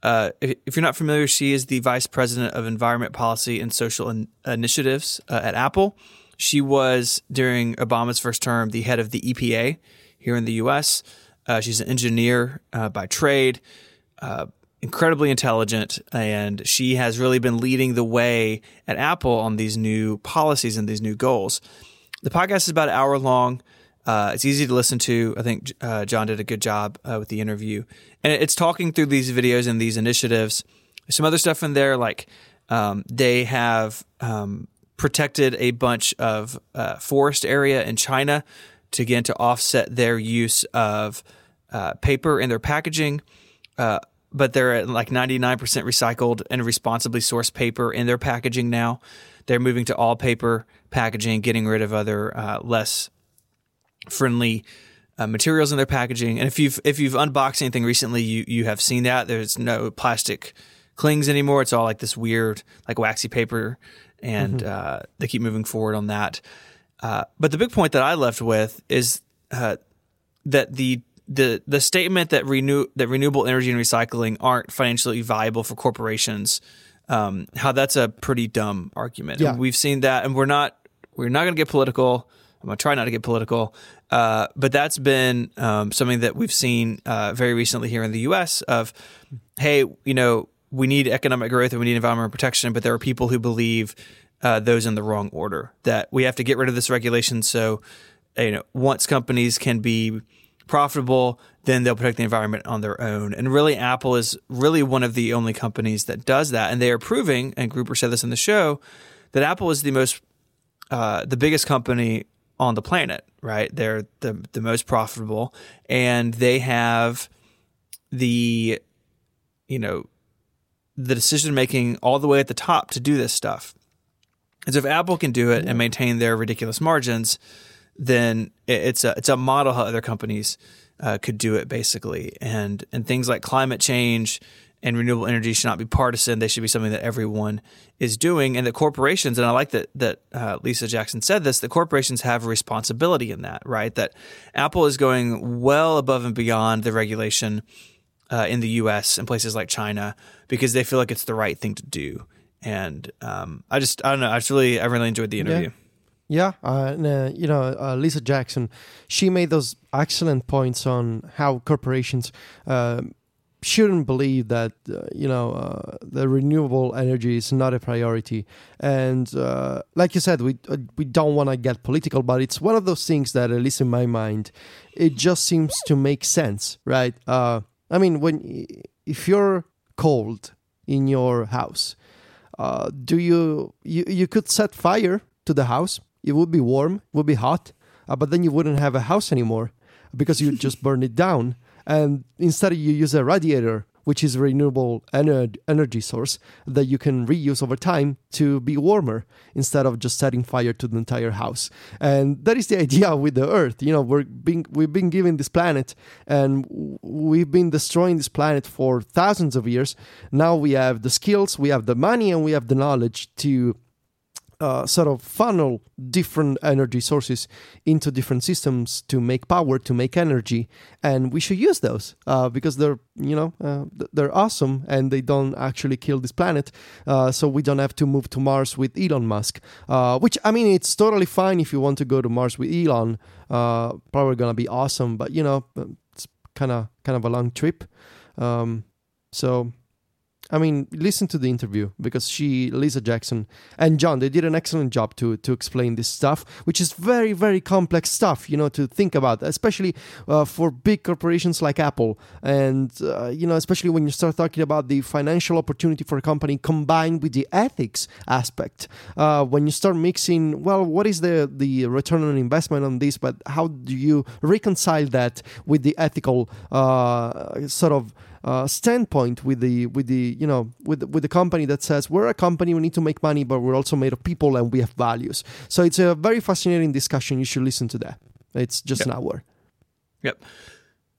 Uh, if, if, you're not familiar, she is the vice president of environment policy and social in, initiatives uh, at Apple. She was, during Obama's first term, the head of the EPA here in the U.S. Uh, she's an engineer uh, by trade, uh, incredibly intelligent, and she has really been leading the way at Apple on these new policies and these new goals. The podcast is about an hour long. Uh, it's easy to listen to. I think uh, John did a good job uh, with the interview, and it's talking through these videos and these initiatives. Some other stuff in there, like um, they have um, protected a bunch of uh, forest area in China to again to offset their use of uh, paper in their packaging. Uh, but they're at like 99% recycled and responsibly sourced paper in their packaging now. They're moving to all paper packaging, getting rid of other less friendly uh, materials in their packaging. And if you've if you've unboxed anything recently, you you have seen that there's no plastic clings anymore. It's all like this weird like waxy paper, and mm-hmm. uh, they keep moving forward on that. Uh, but the big point that I left with is uh, that the the the statement that renew that renewable energy and recycling aren't financially viable for corporations. Um, how that's a pretty dumb argument. Yeah. And we've seen that, and we're not we're not going to get political. I'm going to try not to get political, uh, but that's been um, something that we've seen uh, very recently here in the U.S. Of, hey, you know, we need economic growth and we need environmental protection, but there are people who believe uh, those in the wrong order. That we have to get rid of this regulation so, you know, once companies can be profitable, then they'll protect the environment on their own. And really, Apple is really one of the only companies that does that, and they are proving. And Gruber said this in the show that Apple is the most, uh, the biggest company on the planet, right? They're the the most profitable, and they have the you know the decision making all the way at the top to do this stuff. And so if Apple can do it and maintain their ridiculous margins, then it's a it's a model how other companies uh, could do it basically. And and things like climate change and renewable energy should not be partisan. They should be something that everyone is doing, and that corporations. And I like that that uh, Lisa Jackson said this. That corporations have a responsibility in that, right? That Apple is going well above and beyond the regulation uh, in the U.S. and places like China because they feel like it's the right thing to do. And um, I just I don't know. I just really I really enjoyed the interview. Yeah. Yeah, uh, and, uh, you know, uh, Lisa Jackson, she made those excellent points on how corporations uh, shouldn't believe that uh, you know uh, the renewable energy is not a priority. And like you said we we don't want to get political but it's one of those things that at least in my mind it just seems to make sense right? I mean when if you're cold in your house do you, you you could set fire to the house it would be warm it would be hot uh, but then you wouldn't have a house anymore because you just burn it down and instead you use a radiator which is a renewable ener- energy source that you can reuse over time to be warmer instead of just setting fire to the entire house. And that is the [laughs] idea with the Earth. You know, we're being we've been given this planet, and we've been destroying this planet for thousands of years. Now we have the skills, we have the money, and we have the knowledge to uh, sort of funnel different energy sources into different systems to make power to make energy and we should use those uh, because they're you know uh, they're awesome and they don't actually kill this planet uh, so we don't have to move to mars with elon musk uh, which i mean it's totally fine if you want to go to mars with elon uh, probably gonna be awesome but you know it's kind of kind of a long trip um, so I mean, listen to the interview because she, Lisa Jackson, and John, they did an excellent job to to explain this stuff, which is very, very complex stuff, you know, to think about, especially uh, for big corporations like Apple, and uh, you know, especially when you start talking about the financial opportunity for a company combined with the ethics aspect. Uh, when you start mixing, well, what is the the return on investment on this, but how do you reconcile that with the ethical uh, sort of uh, standpoint with the with the you know with with the company that says we're a company we need to make money but we're also made of people and we have values. So it's a very fascinating discussion. You should listen to that. It's just yep. an hour. Yep.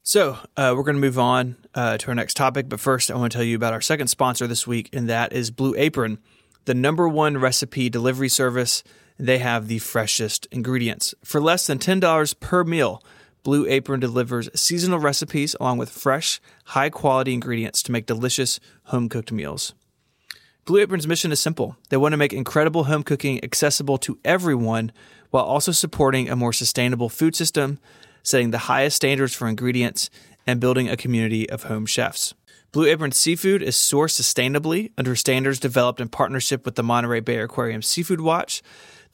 So uh, we're going to move on uh, to our next topic but first i want to tell you about our second sponsor this week and that is blue apron the number one recipe delivery service. They have the freshest ingredients. For less than $10 per meal Blue Apron delivers seasonal recipes along with fresh, high quality ingredients to make delicious home cooked meals. Blue Apron's mission is simple. They want to make incredible home cooking accessible to everyone while also supporting a more sustainable food system, setting the highest standards for ingredients, and building a community of home chefs. Blue Apron seafood is sourced sustainably under standards developed in partnership with the Monterey Bay Aquarium Seafood Watch.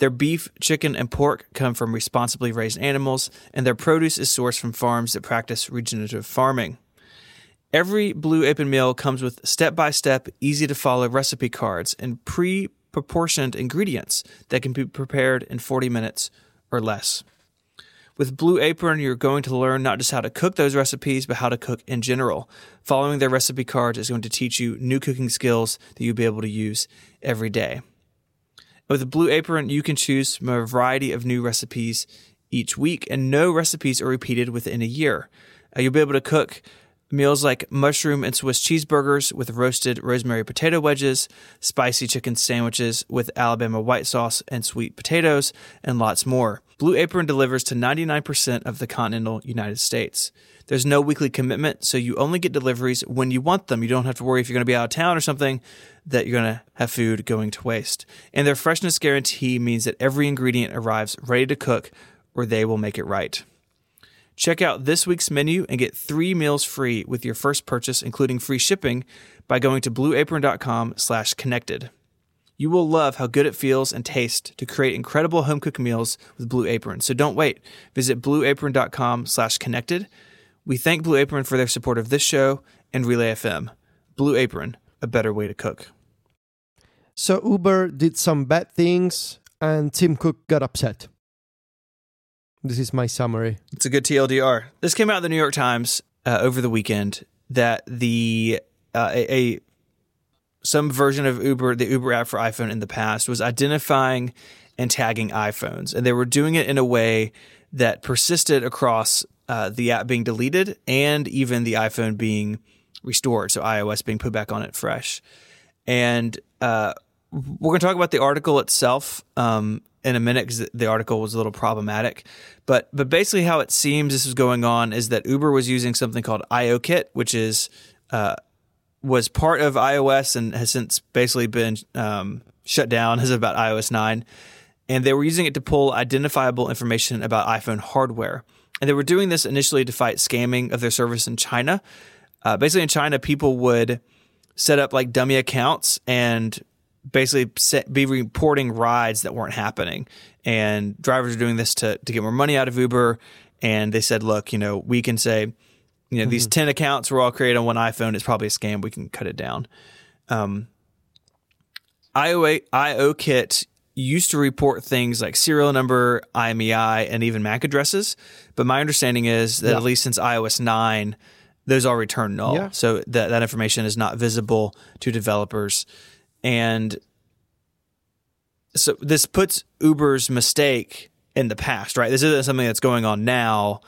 Their beef, chicken, and pork come from responsibly raised animals, and their produce is sourced from farms that practice regenerative farming. Every Blue Apron meal comes with step by step, easy to follow recipe cards and pre proportioned ingredients that can be prepared in 40 minutes or less. With Blue Apron, you're going to learn not just how to cook those recipes, but how to cook in general. Following their recipe cards is going to teach you new cooking skills that you'll be able to use every day. With Blue Apron, you can choose from a variety of new recipes each week, and no recipes are repeated within a year. Uh, you'll be able to cook Meals like mushroom and Swiss cheeseburgers with roasted rosemary potato wedges, spicy chicken sandwiches with Alabama white sauce and sweet potatoes, and lots more. Blue Apron delivers to 99% of the continental United States. There's no weekly commitment, so you only get deliveries when you want them. You don't have to worry if you're going to be out of town or something that you're going to have food going to waste. And their freshness guarantee means that every ingredient arrives ready to cook or they will make it right. Check out this week's menu and get three meals free with your first purchase, including free shipping, by going to blueapron.com slash connected. You will love how good it feels and tastes to create incredible home cooked meals with Blue Apron. So don't wait. Visit blueapron.com slash connected. We thank Blue Apron for their support of this show and Relay FM. Blue Apron, a better way to cook. So Uber did some bad things and Tim Cook got upset. This is my summary. It's a good TLDR. This came out in the New York Times uh, over the weekend that the uh, a, a, some version of Uber, the Uber app for iPhone in the past, was identifying and tagging iPhones, and they were doing it in a way that persisted across uh, the app being deleted and even the iPhone being restored, so iOS being put back on it fresh. And uh, we're going to talk about the article itself. Um, in a minute because the article was a little problematic. But but basically, how it seems this is going on is that Uber was using something called IOKit, which is uh, was part of iOS and has since basically been um, shut down as about iOS nine. And they were using it to pull identifiable information about iPhone hardware. And they were doing this initially to fight scamming of their service in China. Uh, basically, in China, people would set up like dummy accounts and basically set, be reporting rides that weren't happening. And drivers are doing this to, to get more money out of Uber. And they said, look, you know, we can say, you know, mm-hmm. these 10 accounts were all created on one iPhone. It's probably a scam. We can cut it down. Um, IO, IOKit used to report things like serial number, IMEI, and even MAC addresses. But my understanding is that yeah. at least since iOS 9, those all return null. Yeah. So that, that information is not visible to developers. And so this puts Uber's mistake in the past, right? This isn't something that's going on now,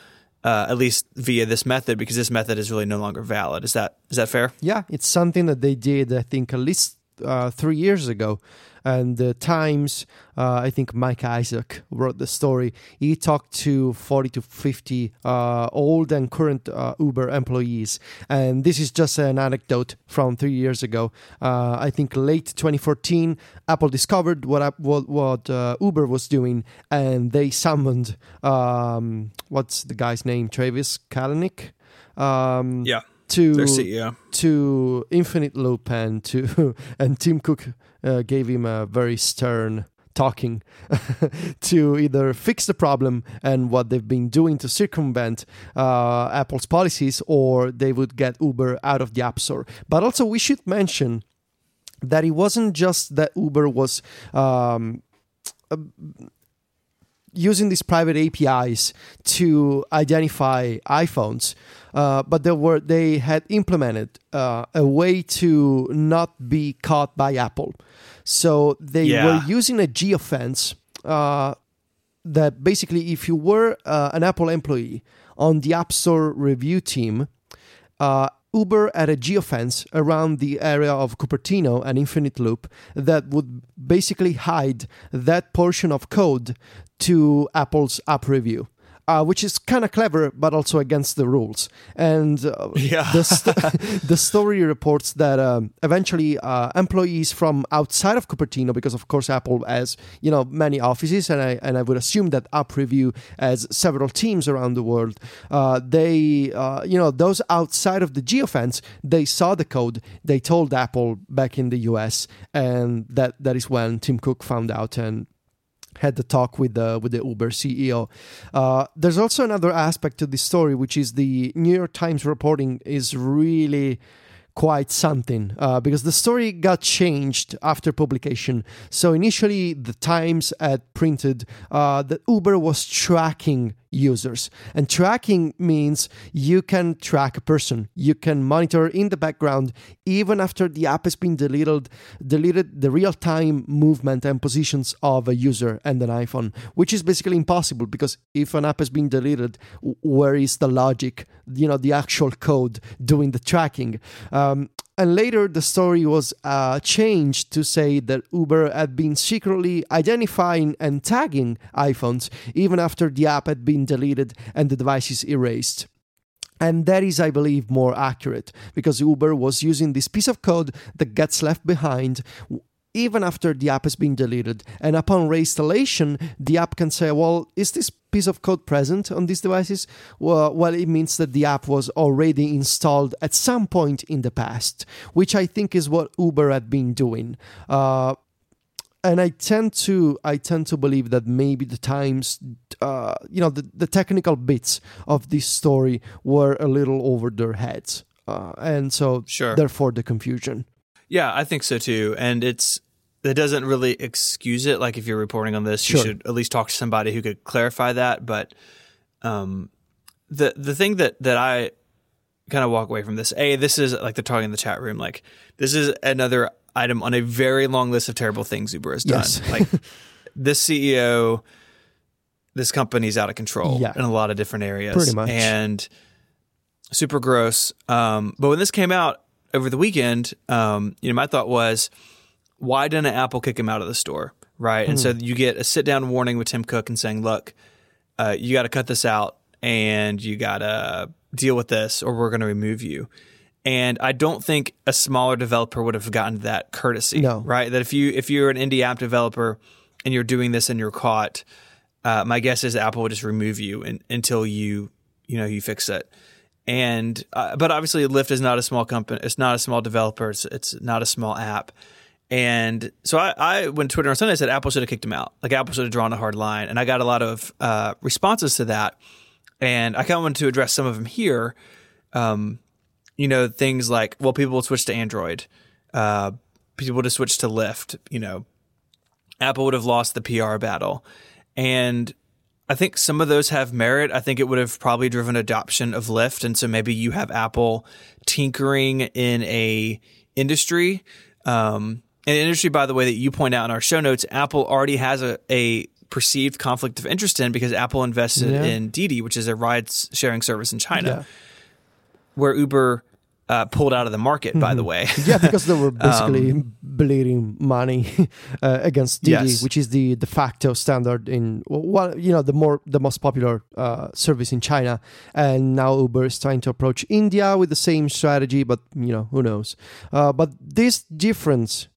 uh, at least via this method, because this method is really no longer valid. Is that is that fair? Yeah, it's something that they did, I think, at least uh, three years ago and the Times, uh, I think Mike Isaac wrote the story. He talked to 40 to 50 uh, old and current uh, Uber employees, and this is just an anecdote from three years ago. Uh, I think late 2014, Apple discovered what what, what uh, Uber was doing, and they summoned um, what's the guy's name, Travis Kalanick. Um, yeah to to Infinite Loop and to [laughs] and Tim Cook gave him a very stern talking [laughs] to either fix the problem and what they've been doing to circumvent uh, Apple's policies, or they would get Uber out of the App Store. But also, we should mention that it wasn't just that Uber was. Um, using these private APIs to identify iPhones, uh, but they were they had implemented uh, a way to not be caught by Apple. So they yeah. were using a geofence uh, that basically, if you were uh, an Apple employee on the App Store review team. Uh, Uber had a geofence around the area of Cupertino and Infinite Loop that would basically hide that portion of code to Apple's app review. Uh, which is kind of clever, but also against the rules. And uh, Yeah. the, st- [laughs] the story reports that um, eventually uh, employees from outside of Cupertino, because of course Apple has you know many offices, and I and I would assume that App Review has several teams around the world. Uh, they uh, you know those outside of the geofence, they saw the code. They told Apple back in the U.S. and that that is when Tim Cook found out and had the talk with the with the Uber CEO. Uh, there's also another aspect to this story, which is the New York Times reporting is really quite something uh, because the story got changed after publication. So initially, the Times had printed uh, that Uber was tracking users, and tracking means you can track a person, you can monitor in the background even after the app has been deleted, deleted the real-time movement and positions of a user and an iPhone, which is basically impossible because if an app has been deleted, where is the logic? You know, the actual code doing the tracking. Um, and later, the story was uh, changed to say that Uber had been secretly identifying and tagging iPhones even after the app had been deleted and the devices erased. And that is, I believe, more accurate because Uber was using this piece of code that gets left behind even after the app has been deleted. And upon reinstallation, the app can say, well, is this piece of code present on these devices? Well, well, it means that the app was already installed at some point in the past, which I think is what Uber had been doing. Uh, and I tend to I tend to believe that maybe the times, uh, you know, the, the technical bits of this story were a little over their heads, uh, and so Sure. therefore the confusion. Yeah, I think so too. And it's that doesn't really excuse it. Like if you're reporting on this, Sure. you should at least talk to somebody who could clarify that. But um, the the thing that that I kind of walk away from this, a this is like they're talking in the chat room. Like this is another item on a very long list of terrible things Uber has done. Yes. like this CEO, this company's out of control Yeah. in a lot of different areas. Pretty much. and super gross. Um, but when this came out over the weekend, um, you know, my thought was, why didn't Apple kick him out of the store, right? And Hmm. so you get a sit down warning with Tim Cook and saying, look, uh, you got to cut this out and you got to deal with this, or we're going to remove you. And I don't think a smaller developer would have gotten that courtesy, No. right? That if you if you're an indie app developer and you're doing this and you're caught, uh, my guess is Apple would just remove you in, until you you know you fix it. And uh, but obviously Lyft is not a small company. It's not a small developer. It's it's not a small app. And so I, I when Twitter on Sunday said Apple should have kicked him out. Like Apple should have drawn a hard line. And I got a lot of uh, responses to that. And I kind of wanted to address some of them here. Um, you know, things like, well, people will switch to Android. Uh, people would have switched to Lyft. You know, Apple would have lost the PR battle. And I think some of those have merit. I think it would have probably driven adoption of Lyft. And so maybe you have Apple tinkering in a industry. Um, an industry, by the way, that you point out in our show notes, Apple already has a, a perceived conflict of interest in because Apple invested Yeah. in Didi, which is a ride sharing service in China, Yeah. where Uber uh, pulled out of the market, by Mm-hmm. the way. Yeah, because they were [laughs] basically bleeding money [laughs] uh, against Didi, Um, Yes. which is the de facto standard in well, you know, the more the most popular uh, service in China. And now Uber is trying to approach India with the same strategy, but you know, who knows? Uh, but this difference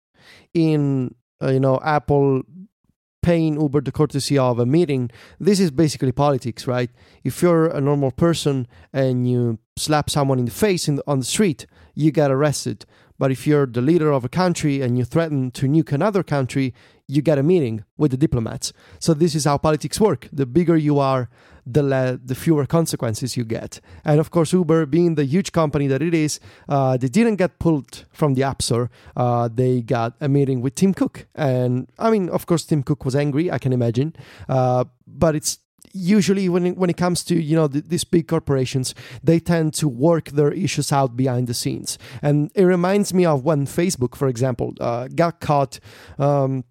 in uh, you know Apple paying Uber the courtesy of a meeting, this is basically politics, right? If you're a normal person and you slap someone in the face in on the street, you get arrested. But if you're the leader of a country and you threaten to nuke another country, you get a meeting with the diplomats. So this is how politics work. The bigger you are, the le- the fewer consequences you get. And of course, Uber, being the huge company that it is, uh, they didn't get pulled from the App Store. Uh, they got a meeting with Tim Cook, and I mean, of course, Tim Cook was angry. I can imagine, uh, but it's usually when it, when it comes to you know th- these big corporations they tend to work their issues out behind the scenes and it reminds me of when facebook for example uh, got caught um,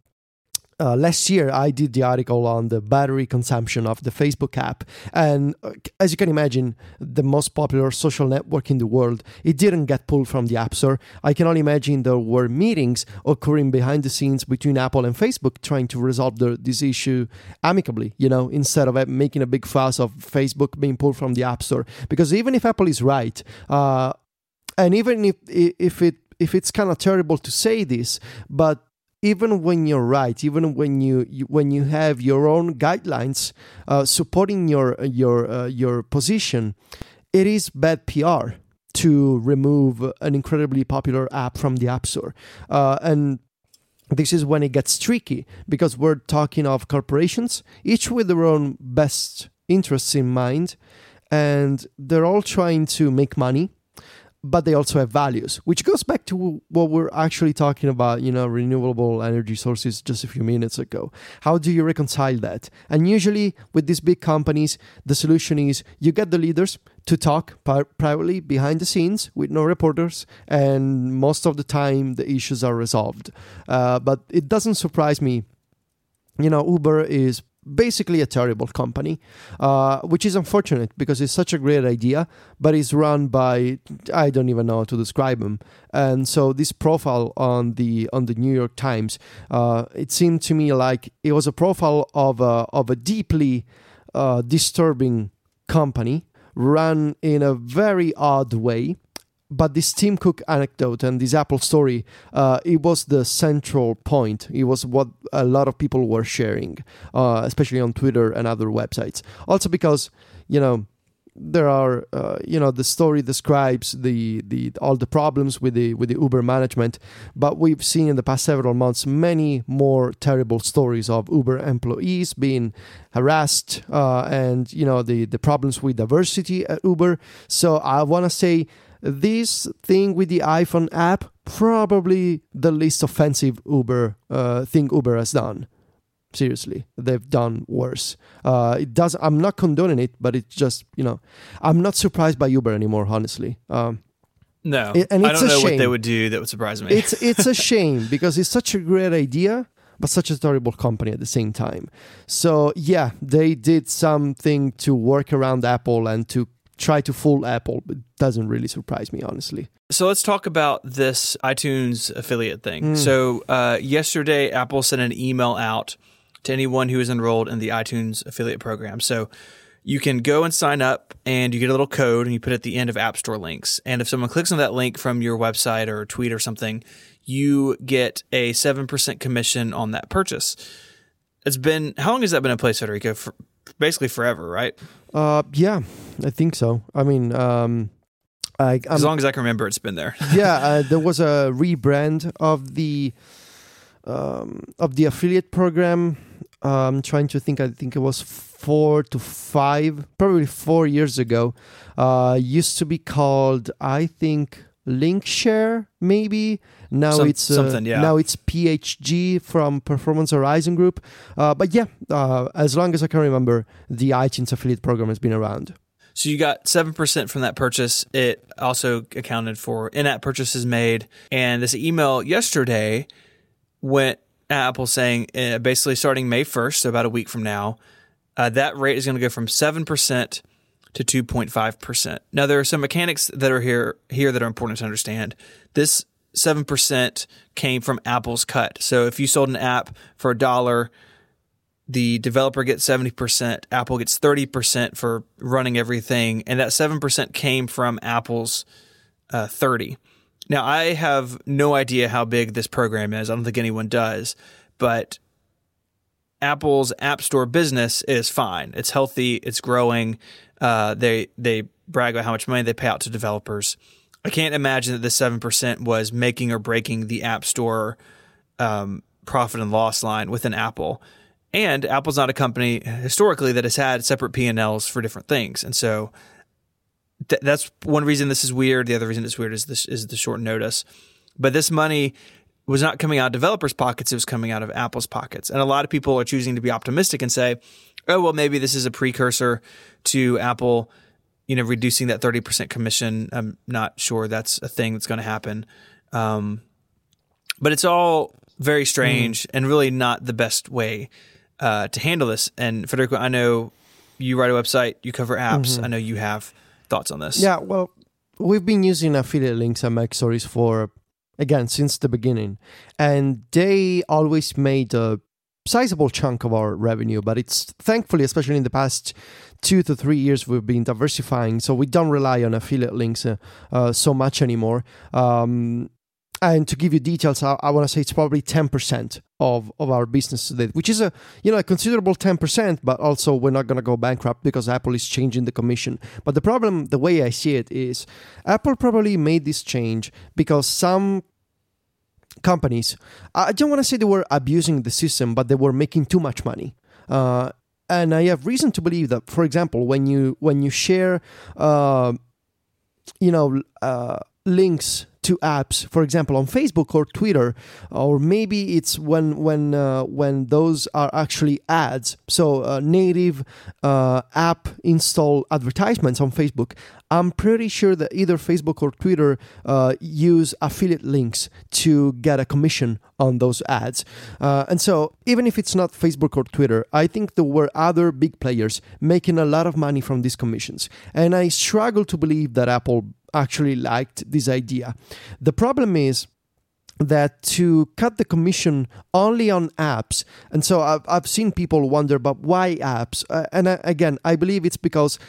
uh, last year I did the article on the battery consumption of the Facebook app, and uh, as you can imagine, the most popular social network in the world, it didn't get pulled from the App Store. I can only imagine there were meetings occurring behind the scenes between Apple and Facebook trying to resolve the, this issue amicably. You know, instead of making a big fuss of Facebook being pulled from the App Store, because even if Apple is right, uh, and even if if it if it's kind of terrible to say this, but even when you're right, even when you, you when you have your own guidelines uh, supporting your your uh, your position, it is bad PR to remove an incredibly popular app from the App Store, uh, and this is when it gets tricky because we're talking of corporations, each with their own best interests in mind, and they're all trying to make money but they also have values, which goes back to what we're actually talking about, you know, renewable energy sources just a few minutes ago. How do you reconcile that? And usually with these big companies, the solution is you get the leaders to talk pri- privately behind the scenes with no reporters, and most of the time the issues are resolved. Uh, but it doesn't surprise me. You know, Uber is basically a terrible company, uh, which is unfortunate because it's such a great idea, but it's run by I don't even know how to describe them. And so this profile on the on the New York Times, uh, it seemed to me like it was a profile of a of a deeply uh, disturbing company run in a very odd way but this Tim Cook anecdote and this Apple story, uh, it was the central point. It was what a lot of people were sharing, uh, especially on Twitter and other websites. Also because, you know, there are, uh, you know, the story describes the, the all the problems with the with the Uber management, but we've seen in the past several months many more terrible stories of Uber employees being harassed uh, and you know the the problems with diversity at Uber. So I want to say this thing with the iPhone app probably the least offensive Uber uh, thing Uber has done. Seriously, they've done worse. Uh, it does. I'm not condoning it, but it's just you know, I'm not surprised by Uber anymore. Honestly. Um, no, it, and I don't know shame. what they would do that would surprise me. It's it's a [laughs] shame because it's such a great idea, but such a terrible company at the same time. So yeah, they did something to work around Apple and to try to fool Apple, but doesn't really surprise me, honestly. So let's talk about this iTunes affiliate thing. Mm. So uh, yesterday, Apple sent an email out to anyone who is enrolled in the iTunes affiliate program. So you can go and sign up and you get a little code and you put it at the end of App Store links. And if someone clicks on that link from your website or tweet or something, you get a 7% commission on that purchase. It's been, how long has that been in place, Federico? For basically forever, right? Uh, yeah, I think so. I mean, um, I, as long as I can remember, it's been there. [laughs] yeah, uh, there was a rebrand of the um, of the affiliate program. I'm trying to think. I think it was four to five, probably four years ago. Uh, used to be called, I think, Linkshare, maybe. Now Some, it's uh, something, yeah. Now it's PHG from Performance Horizon Group. Uh, but yeah, uh, as long as I can remember, the iTunes affiliate program has been around. So you got 7% from that purchase. It also accounted for in app purchases made. And this email yesterday went Apple saying uh, basically starting May 1st, so about a week from now, uh, that rate is going to go from 7% to 2.5%. Now there are some mechanics that are here here that are important to understand. This 7% came from Apple's cut. So if you sold an app for a dollar, the developer gets 70%, Apple gets 30% for running everything, and that 7% came from Apple's uh, 30. Now I have no idea how big this program is. I don't think anyone does, but Apple's App Store business is fine. It's healthy. It's growing. Uh, they they brag about how much money they pay out to developers. I can't imagine that the seven percent was making or breaking the App Store um, profit and loss line within Apple. And Apple's not a company historically that has had separate P and Ls for different things, and so th- that's one reason this is weird. The other reason it's weird is this is the short notice. But this money was not coming out of developers' pockets; it was coming out of Apple's pockets. And a lot of people are choosing to be optimistic and say, "Oh, well, maybe this is a precursor to Apple." You know, reducing that thirty percent commission. I'm not sure that's a thing that's going to happen, um, but it's all very strange mm. and really not the best way uh, to handle this. And Federico, I know you write a website, you cover apps. Mm-hmm. I know you have thoughts on this. Yeah, well, we've been using affiliate links and MacStories for again since the beginning, and they always made a sizable chunk of our revenue. But it's thankfully, especially in the past two to three years, we've been diversifying, so we don't rely on affiliate links uh, uh, so much anymore. Um, and to give you details, I, I want to say it's probably 10% of, of our business today, which is a you know a considerable 10%, but also we're not going to go bankrupt because Apple is changing the commission. But the problem, the way I see it, is Apple probably made this change because some companies, I don't want to say they were abusing the system, but they were making too much money. Uh, and I have reason to believe that, for example, when you when you share, uh, you know, uh, links to apps, for example, on Facebook or Twitter, or maybe it's when when uh, when those are actually ads. So uh, native uh, app install advertisements on Facebook. I'm pretty sure that either Facebook or Twitter uh, use affiliate links to get a commission on those ads. Uh, and so, even if it's not Facebook or Twitter, I think there were other big players making a lot of money from these commissions. And I struggle to believe that Apple actually liked this idea. The problem is that to cut the commission only on apps and so i've, I've seen people wonder but why apps uh, and uh, again i believe it's because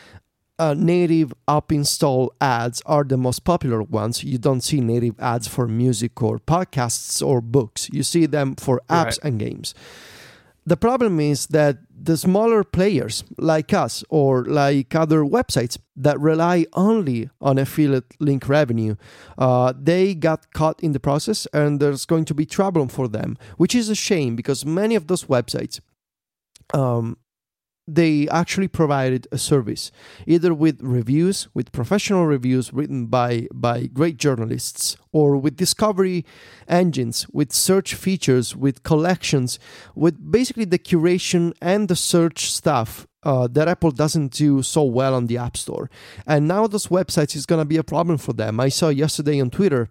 uh, native app install ads are the most popular ones. You don't see native ads for music or podcasts or books. You see them for apps right. and games the problem is that the smaller players like us or like other websites that rely only on affiliate link revenue uh, they got caught in the process and there's going to be trouble for them which is a shame because many of those websites um, they actually provided a service either with reviews with professional reviews written by by great journalists or with discovery engines with search features with collections with basically the curation and the search stuff uh, that Apple doesn't do so well on the App Store. And now those websites is going to be a problem for them. I saw yesterday on Twitter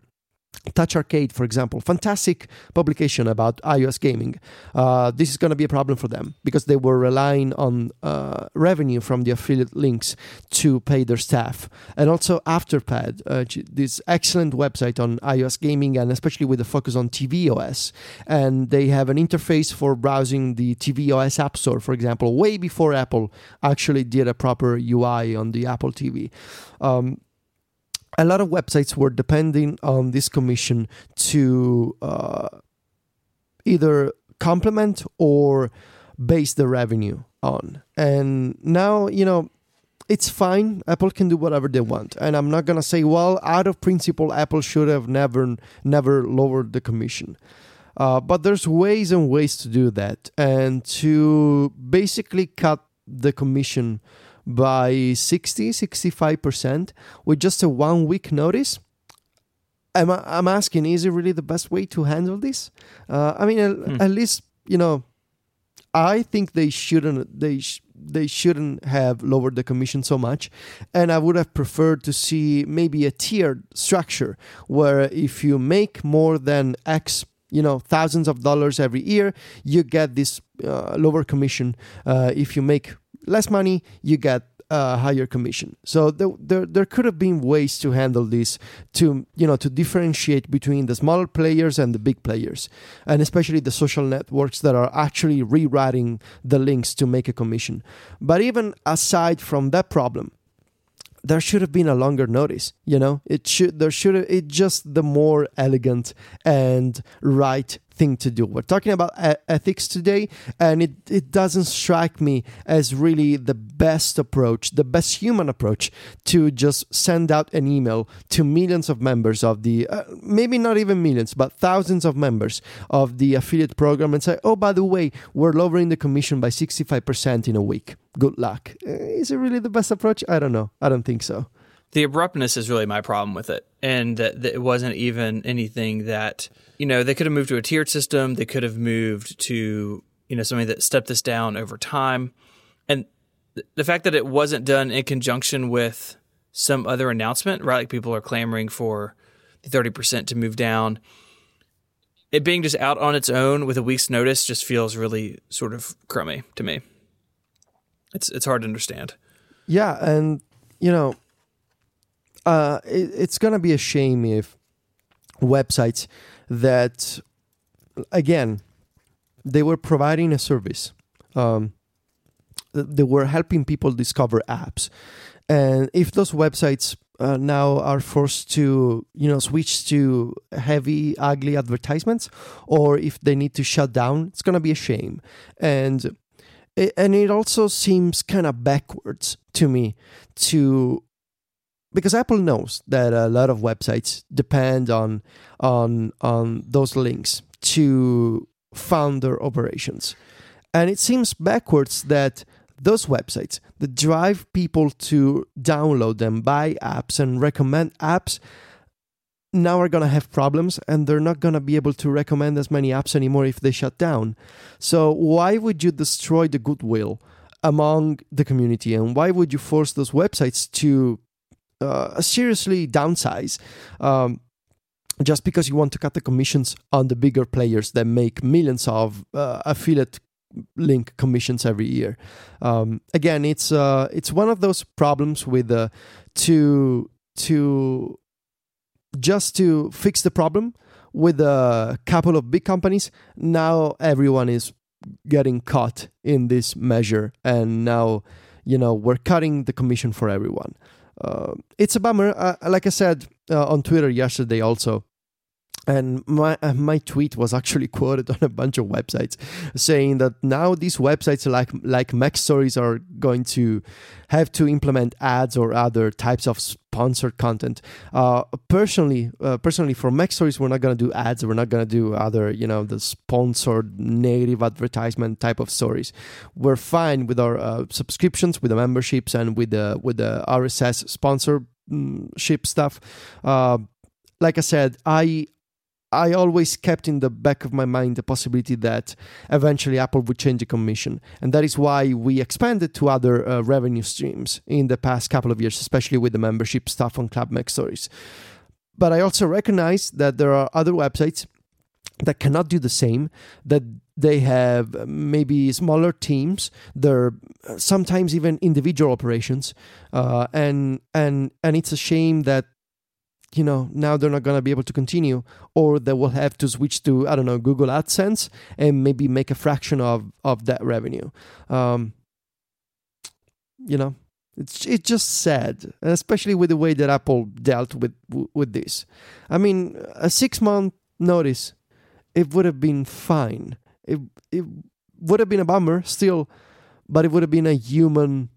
Touch Arcade, for example, fantastic publication about iOS gaming. Uh, this is going to be a problem for them because they were relying on uh, revenue from the affiliate links to pay their staff. And also Afterpad, uh, this excellent website on iOS gaming and especially with a focus on tvOS. And they have an interface for browsing the tvOS App Store, for example, way before Apple actually did a proper UI on the Apple TV. Um, a lot of websites were depending on this commission to uh, either complement or base the revenue on. And now, you know, it's fine. Apple can do whatever they want. And I'm not going to say, well, out of principle, Apple should have never, never lowered the commission. Uh, but there's ways and ways to do that. And to basically cut the commission by 60, 65% with just a one week notice. I'm, I'm asking, is it really the best way to handle this? Uh, I mean, hmm. at, least, you know, I think they shouldn't, they, sh- they shouldn't have lowered the commission so much. And I would have preferred to see maybe a tiered structure where if you make more than X you know thousands of dollars every year you get this uh, lower commission uh, if you make less money, you get a higher commission. So there, there, there could have been ways to handle this to you know to differentiate between the smaller players and the big players, and especially the social networks that are actually rewriting the links to make a commission. But even aside from that problem, there should have been a longer notice you know it should there should have it just the more elegant and right thing to do. We're talking about ethics today, and it, it doesn't strike me as really the best approach, the best human approach to just send out an email to millions of members of the, uh, maybe not even millions, but thousands of members of the affiliate program and say, oh, by the way, we're lowering the commission by 65% in a week. Good luck. Uh, is it really the best approach? I don't know. I don't think so the abruptness is really my problem with it, and that, that, it wasn't even anything that you know they could have moved to a tiered system. They could have moved to you know something that stepped this down over time, and th- the fact that it wasn't done in conjunction with some other announcement, right? Like people are clamoring for the thirty percent to move down. it being just out on its own with a week's notice just feels really sort of crummy to me. It's it's hard to understand. Yeah, and you know, uh, it, it's gonna be a shame if websites that, again, they were providing a service. Um, they were helping people discover apps, and if those websites uh, now are forced to you know switch to heavy ugly advertisements or if they need to shut down it's going to be a shame and and it also seems kind of backwards to me to because Apple knows that a lot of websites depend on on on those links to fund their operations and it seems backwards that those websites that drive people to download them, buy apps, and recommend apps now are going to have problems and they're not going to be able to recommend as many apps anymore if they shut down. So, why would you destroy the goodwill among the community and why would you force those websites to uh, seriously downsize? Um, just because you want to cut the commissions on the bigger players that make millions of uh, affiliate link commissions every year. Um, again, it's uh, it's one of those problems with uh, to to just to fix the problem with a couple of big companies. Now everyone is getting caught in this measure, and now you know we're cutting the commission for everyone. Uh, it's a bummer. Uh, like I said uh, on Twitter yesterday, also and my uh, my tweet was actually [laughs] quoted on a bunch of websites saying that now these websites like like MacStories are going to have to implement ads or other types of sponsored content. Uh, personally, uh, personally for MacStories, we're not going to do ads. We're not going to do other you know the sponsored negative advertisement type of stories. We're fine with our uh, subscriptions, with the memberships, and with the with the RSS sponsorship stuff. Uh, like I said, I I always kept in the back of my mind the possibility that eventually Apple would change the commission. And that is why we expanded to other uh, revenue streams in the past couple of years, especially with the membership stuff on Club MacStories. But I also recognize that there are other websites that cannot do the same, that they have maybe smaller teams, they're uh, sometimes even individual operations. Uh, and, and, and it's a shame that you know now they're not going to be able to continue or they will have to switch to i don't know google adsense and maybe make a fraction of of that revenue. Um, you know it's it's just sad especially with the way that apple dealt with with this. I mean a 6 month notice it would have been fine. It it would have been a bummer still but it would have been a human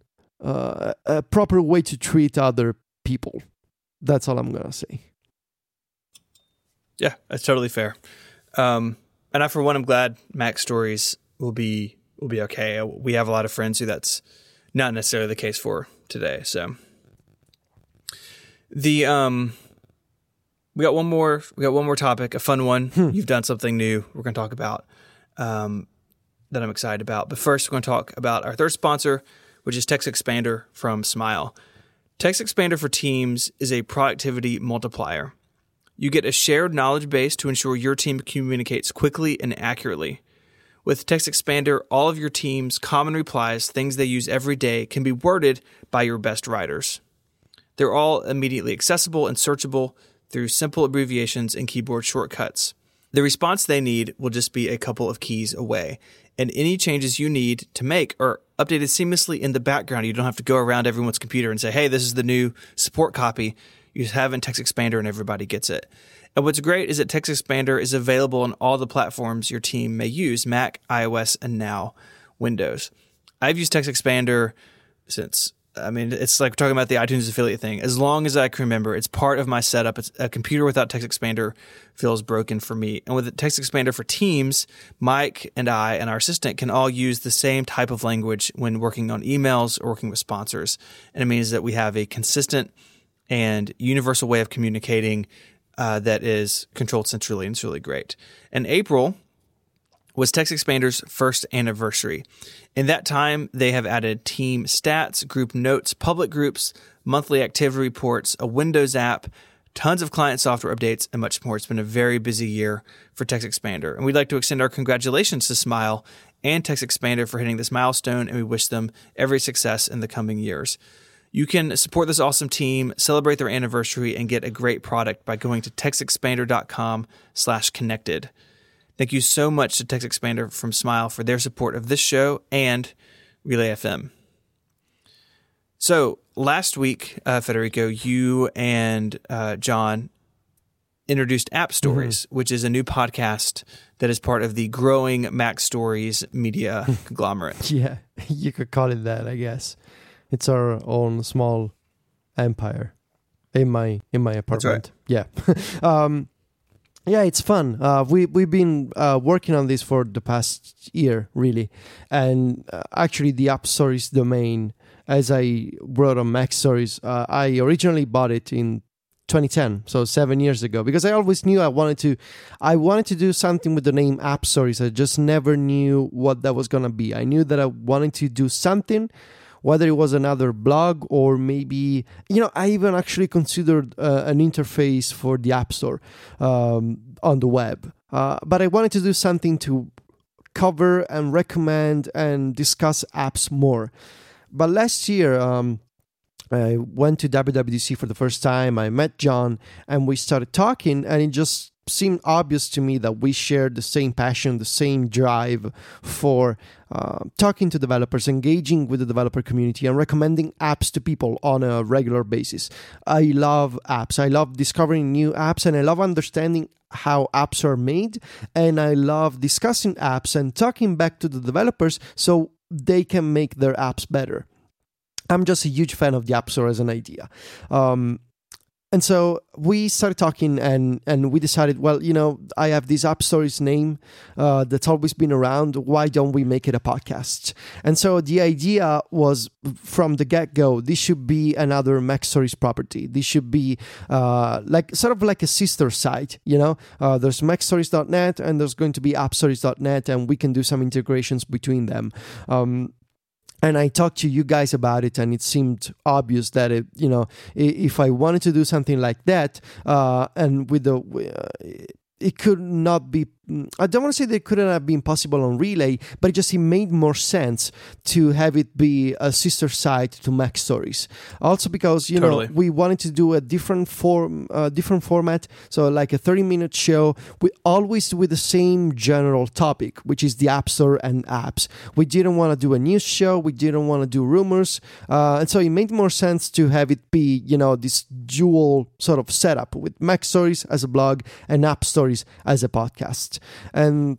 uh, a proper way to treat other people that's all I'm gonna say. Yeah, that's totally fair. Um, and I, for one, I'm glad MacStories will be will be okay. We have a lot of friends who that's not necessarily the case for today. So the um, we got one more we got one more topic, a fun one. Hmm. You've done something new. We're going to talk about um, that I'm excited about. But first, we're going to talk about our third sponsor, which is TextExpander from Smile. TextExpander for Teams is a productivity multiplier. You get a shared knowledge base to ensure your team communicates quickly and accurately. With TextExpander, all of your team's common replies, things they use every day, can be worded by your best writers. They're all immediately accessible and searchable through simple abbreviations and keyboard shortcuts. The response they need will just be a couple of keys away, and any changes you need to make are updated seamlessly in the background. You don't have to go around everyone's computer and say, hey, this is the new support copy. You just have in TextExpander and everybody gets it. And what's great is that TextExpander is available on all the platforms your team may use Mac, iOS, and now Windows. I've used TextExpander since I mean, it's like talking about the iTunes affiliate thing. As long as I can remember, it's part of my setup. It's a computer without TextExpander feels broken for me. And with TextExpander for Teams, Mike and I and our assistant can all use the same type of language when working on emails or working with sponsors. And it means that we have a consistent and universal way of communicating uh, that is controlled centrally, and it's really great. And April, was TextExpander's first anniversary. In that time, they have added team stats, group notes, public groups, monthly activity reports, a Windows app, tons of client software updates, and much more. It's been a very busy year for TextExpander, and we'd like to extend our congratulations to Smile and TextExpander for hitting this milestone, and we wish them every success in the coming years. You can support this awesome team, celebrate their anniversary, and get a great product by going to textexpander.com slash connected. Thank you so much to TextExpander from Smile for their support of this show and Relay FM. So last week, uh, Federico, you and uh, John introduced AppStories, mm-hmm. which is a new podcast that is part of the growing MacStories media [laughs] conglomerate. Yeah, [laughs] you could call it that, I guess. It's our own small empire in my in my apartment. Right. Yeah. [laughs] um, yeah, it's fun. Uh, we we've been uh, working on this for the past year, really, and uh, actually, the AppStories domain, as I wrote on MacStories, uh, I originally bought it in 2010 so seven years ago because i always knew i wanted to i wanted to do something with the name AppStories. I just never knew what that was to be. I knew that i wanted to do something whether it was another blog or maybe you know i even actually considered uh, an interface for the app store um, on the web uh, but i wanted to do something to cover and recommend and discuss apps more but last year um, I went to WWDC for the first time. I met John and we started talking, and it just seemed obvious to me that we shared the same passion, the same drive for uh, talking to developers, engaging with the developer community, and recommending apps to people on a regular basis. I love apps. I love discovering new apps, and I love understanding how apps are made. And I love discussing apps and talking back to the developers so they can make their apps better. I'm just a huge fan of the App Store as an idea. Um, and so we started talking and and we decided well you know i have this AppStories name uh, that's always been around. Why don't we make it a podcast? And so the idea was from the get-go this should be another MacStories property. This should be uh, like sort of like a sister site you know? Uh, there's MacStories.net and there's going to be appstories.net and we can do some integrations between them. Um, and I talked to you guys about it, and it seemed obvious that it, you know, if I wanted to do something like that, uh, and with the, uh, it could not be I don't want to say that it couldn't have been possible on Relay, but it just it made more sense to have it be a sister site to MacStories. Also because you totally. know we wanted to do a different form, uh, different format, so like a thirty-minute show. We always with the same general topic, which is the App Store and apps. We didn't want to do a news show. We didn't want to do rumors, uh, and so it made more sense to have it be you know this dual sort of setup with MacStories as a blog and AppStories as a podcast. And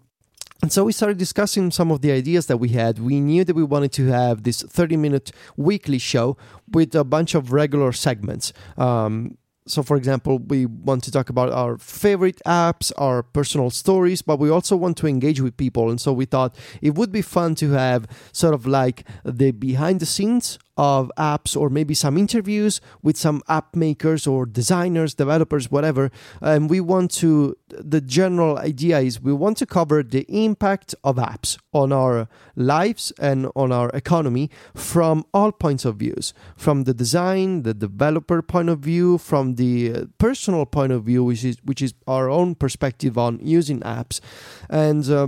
and so we started discussing some of the ideas that we had. We knew that we wanted to have this 30 minute weekly show with a bunch of regular segments. Um, so, for example, we want to talk about our favorite apps, our personal stories, but we also want to engage with people. And so we thought it would be fun to have sort of like the behind the scenes of apps or maybe some interviews with some app makers or designers, developers, whatever. And we want to, the general idea is we want to cover the impact of apps on our lives and on our economy from all points of views from the design, the developer point of view, from the uh, personal point of view, which is, which is our own perspective on using apps. And uh,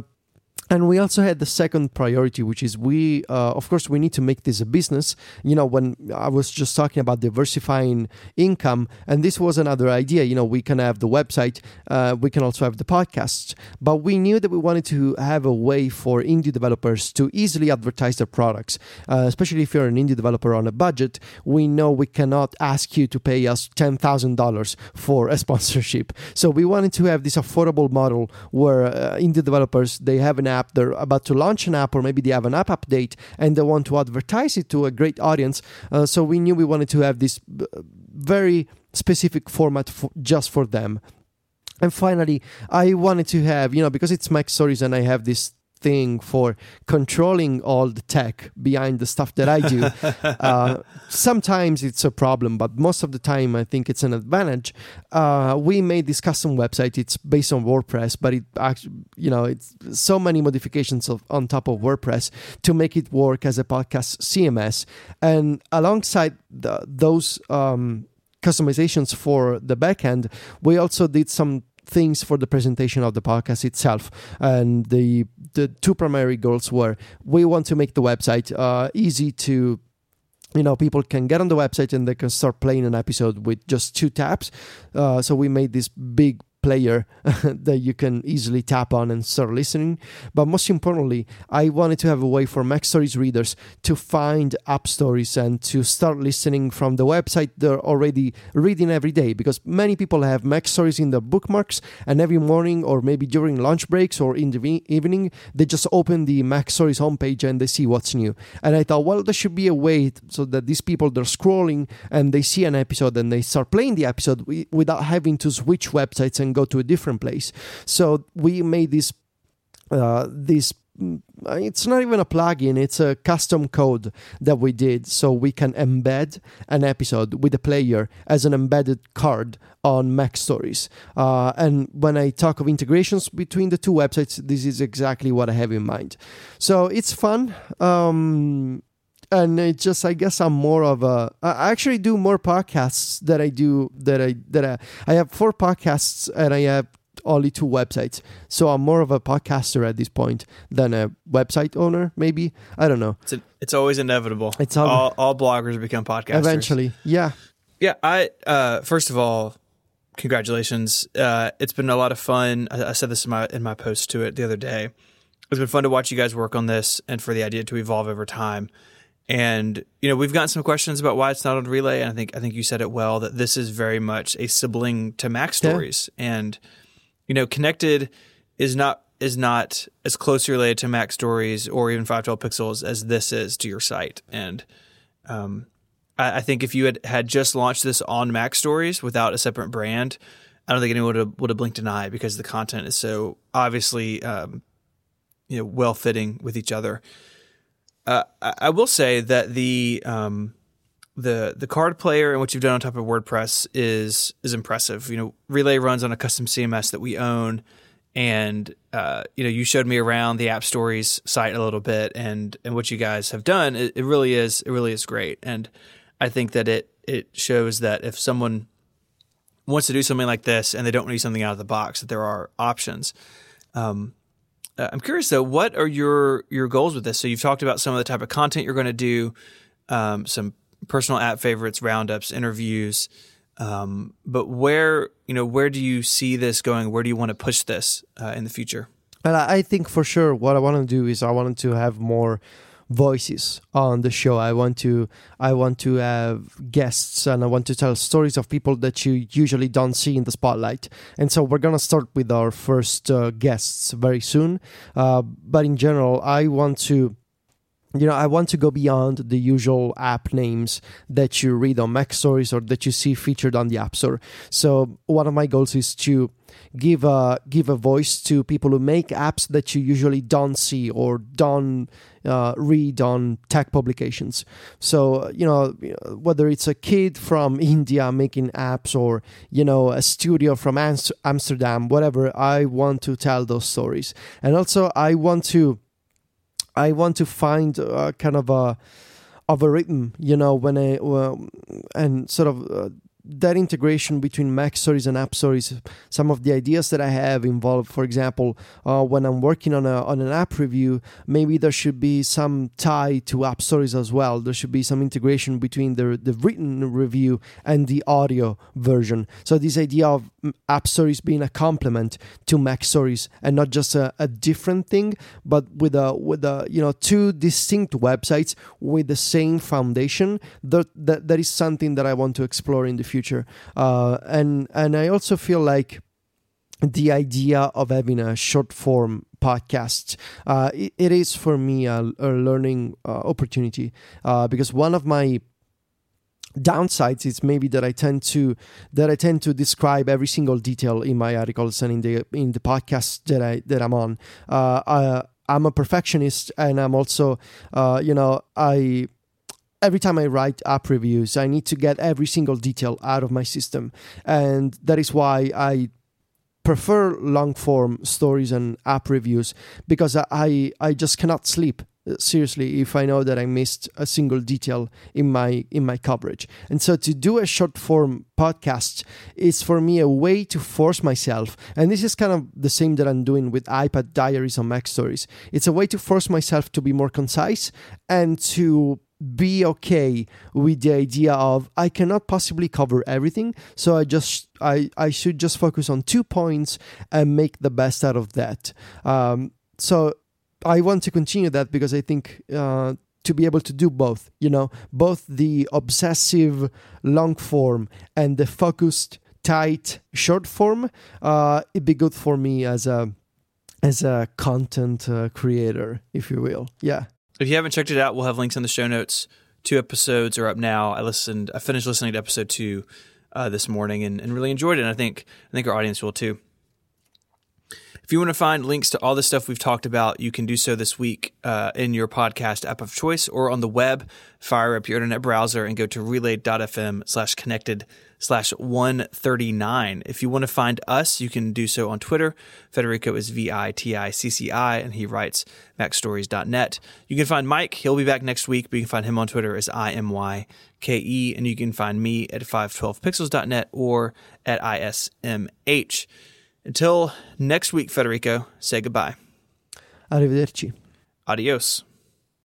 and we also had the second priority which is we uh, of course we need to make this a business. You know when i was just talking about diversifying income and this was another idea you know we can have the website uh, we can also have the podcasts but we knew that we wanted to have a way for indie developers to easily advertise their products. Uh, especially if you're an indie developer on a budget we know we cannot ask you to pay us $10000 for a [laughs] sponsorship. So we wanted to have this affordable model where uh, indie developers they have an app app, they're about to launch an app, or maybe they have an app update and they want to advertise it to a great audience. Uh, so we knew we wanted to have this very specific format for, just for them. And finally, I wanted to have, you know, because it's MacStories and I have this thing for controlling all the tech behind the stuff that I do. [laughs] uh, sometimes it's a problem, but most of the time I think it's an advantage. Uh, we made this custom website. It's based on WordPress, but it actually, you know, it's so many modifications of, on top of WordPress to make it work as a podcast CMS. And alongside the, those um, customizations for the backend, we also did some things for the presentation of the podcast itself. And the the two primary goals were we want to make the website uh, easy to you know people can get on the website and they can start playing an episode with just two taps. Uh, so we made this big player [laughs] that you can easily tap on and start listening. But most importantly, I wanted to have a way for MacStories readers to find AppStories and to start listening from the website they're already reading every day because many people have MacStories in their bookmarks and every morning or maybe during lunch breaks or in the evening they just open the MacStories homepage and they see what's new. And I thought, well, there should be a way so that these people they're scrolling and they see an episode and they start playing the episode without having to switch websites and go to a different place. So we made this uh, this mm, it's not even a plugin it's a custom code that we did so we can embed an episode with a player as an embedded card on MacStories uh, and when i talk of integrations between the two websites this is exactly what i have in mind. So it's fun. Um, and it just I guess I'm more of a I actually do more podcasts that I do that I that I, I have four podcasts and I have only two websites. So I'm more of a podcaster at this point than a website owner, maybe. I don't know. It's, a, it's always inevitable. It's all, all, all bloggers become podcasters. Eventually. Yeah. Yeah. I, uh, first of all, congratulations. Uh, it's been a lot of fun. I, I said this in my, in my post to it the other day. It's been fun to watch you guys work on this and for the idea to evolve over time. And you know, we've gotten some questions about why it's not on Relay, and I think I think you said it well that this is very much a sibling to MacStories, yeah. and you know, connected is not is not as closely related to MacStories or even 512 pixels as this is to your site. And um, I, I, think if you had, had just launched this on MacStories without a separate brand, I don't think anyone would have, would have blinked an eye because the content is so obviously um, you know well fitting with each other. Uh, I will say that the um, the the card player and what you've done on top of WordPress is is impressive. You know, Relay runs on a custom CMS that we own, and uh, you know, you showed me around the AppStories site a little bit, and and what you guys have done. It, it really is it really is great, and I think that it it shows that if someone wants to do something like this and they don't need something out of the box, that there are options. Um, uh, I'm curious though, what are your your goals with this? So you've talked about some of the type of content you're going to do, um, some personal app favorites, roundups, interviews. Um, but where you know where do you see this going? Where do you want to push this uh, in the future? I think for sure, what I want to do is I want to have more voices on the show. I want to I want to have guests and I want to tell stories of people that you usually don't see in the spotlight. And so we're gonna start with our first uh, guests very soon. Uh, but in general, I want to you know, I want to go beyond the usual app names that you read on MacStories or that you see featured on the App Store. So one of my goals is to give a give a voice to people who make apps that you usually don't see or don't uh, read on tech publications. So you know whether it's a kid from [laughs] India making apps or you know a studio from Amsterdam, whatever. I want to tell those stories, and also I want to I want to find uh, kind of a of a rhythm, you know, when I uh, and sort of uh, that integration between MacStories and AppStories, some of the ideas that I have involve, for example, uh, when I'm working on a on an app review, maybe there should be some tie to AppStories as well. There should be some integration between the the written review and the audio version. So this idea of AppStories being a complement to MacStories and not just a, a different thing, but with a with a you know two distinct websites with the same foundation. That that, that is something that I want to explore in the future. Uh, and and I also feel like the idea of having a short form podcast uh, it, it is for me a, a learning uh, opportunity uh, because one of my downsides is maybe that I tend to that I tend to describe every single detail in my articles and in the in the podcast that I that I'm on. Uh, I, I'm a perfectionist and I'm also uh, you know I every time I write app reviews, I need to get every single detail out of my system. And that is why I prefer long form stories and app reviews because I, I just cannot sleep uh, seriously if i know that i missed a single detail in my in my coverage and so to do a short form podcast is for me a way to force myself and this is kind of the same that i'm doing with ipad diaries on MacStories it's a way to force myself to be more concise and to be okay with the idea of I cannot possibly cover everything, so I just I I should just focus on two points and make the best out of that. Um, so I want to continue that because I think uh, to be able to do both, you know, both the obsessive long form and the focused tight short form, uh, it'd be good for me as a as a content uh, creator, if you will. Yeah. If you haven't checked it out, we'll have links in the show notes. Two episodes are up now. I listened. I finished listening to episode two uh, this morning and, and really enjoyed it. And I think I think our audience will too. If you want to find links to all the stuff we've talked about, you can do so this week uh, in your podcast app of choice or on the web. Fire up your internet browser and go to relay.fm slash connected slash 139. If you want to find us, you can do so on Twitter. Federico is V I T I C C I, and he writes macstories.net. You can find Mike. He'll be back next week, but you can find him on Twitter as I M Y K E, and you can find me at 512pixels.net or at ISMH. Until next week, Federico, say goodbye. Arrivederci. Adios.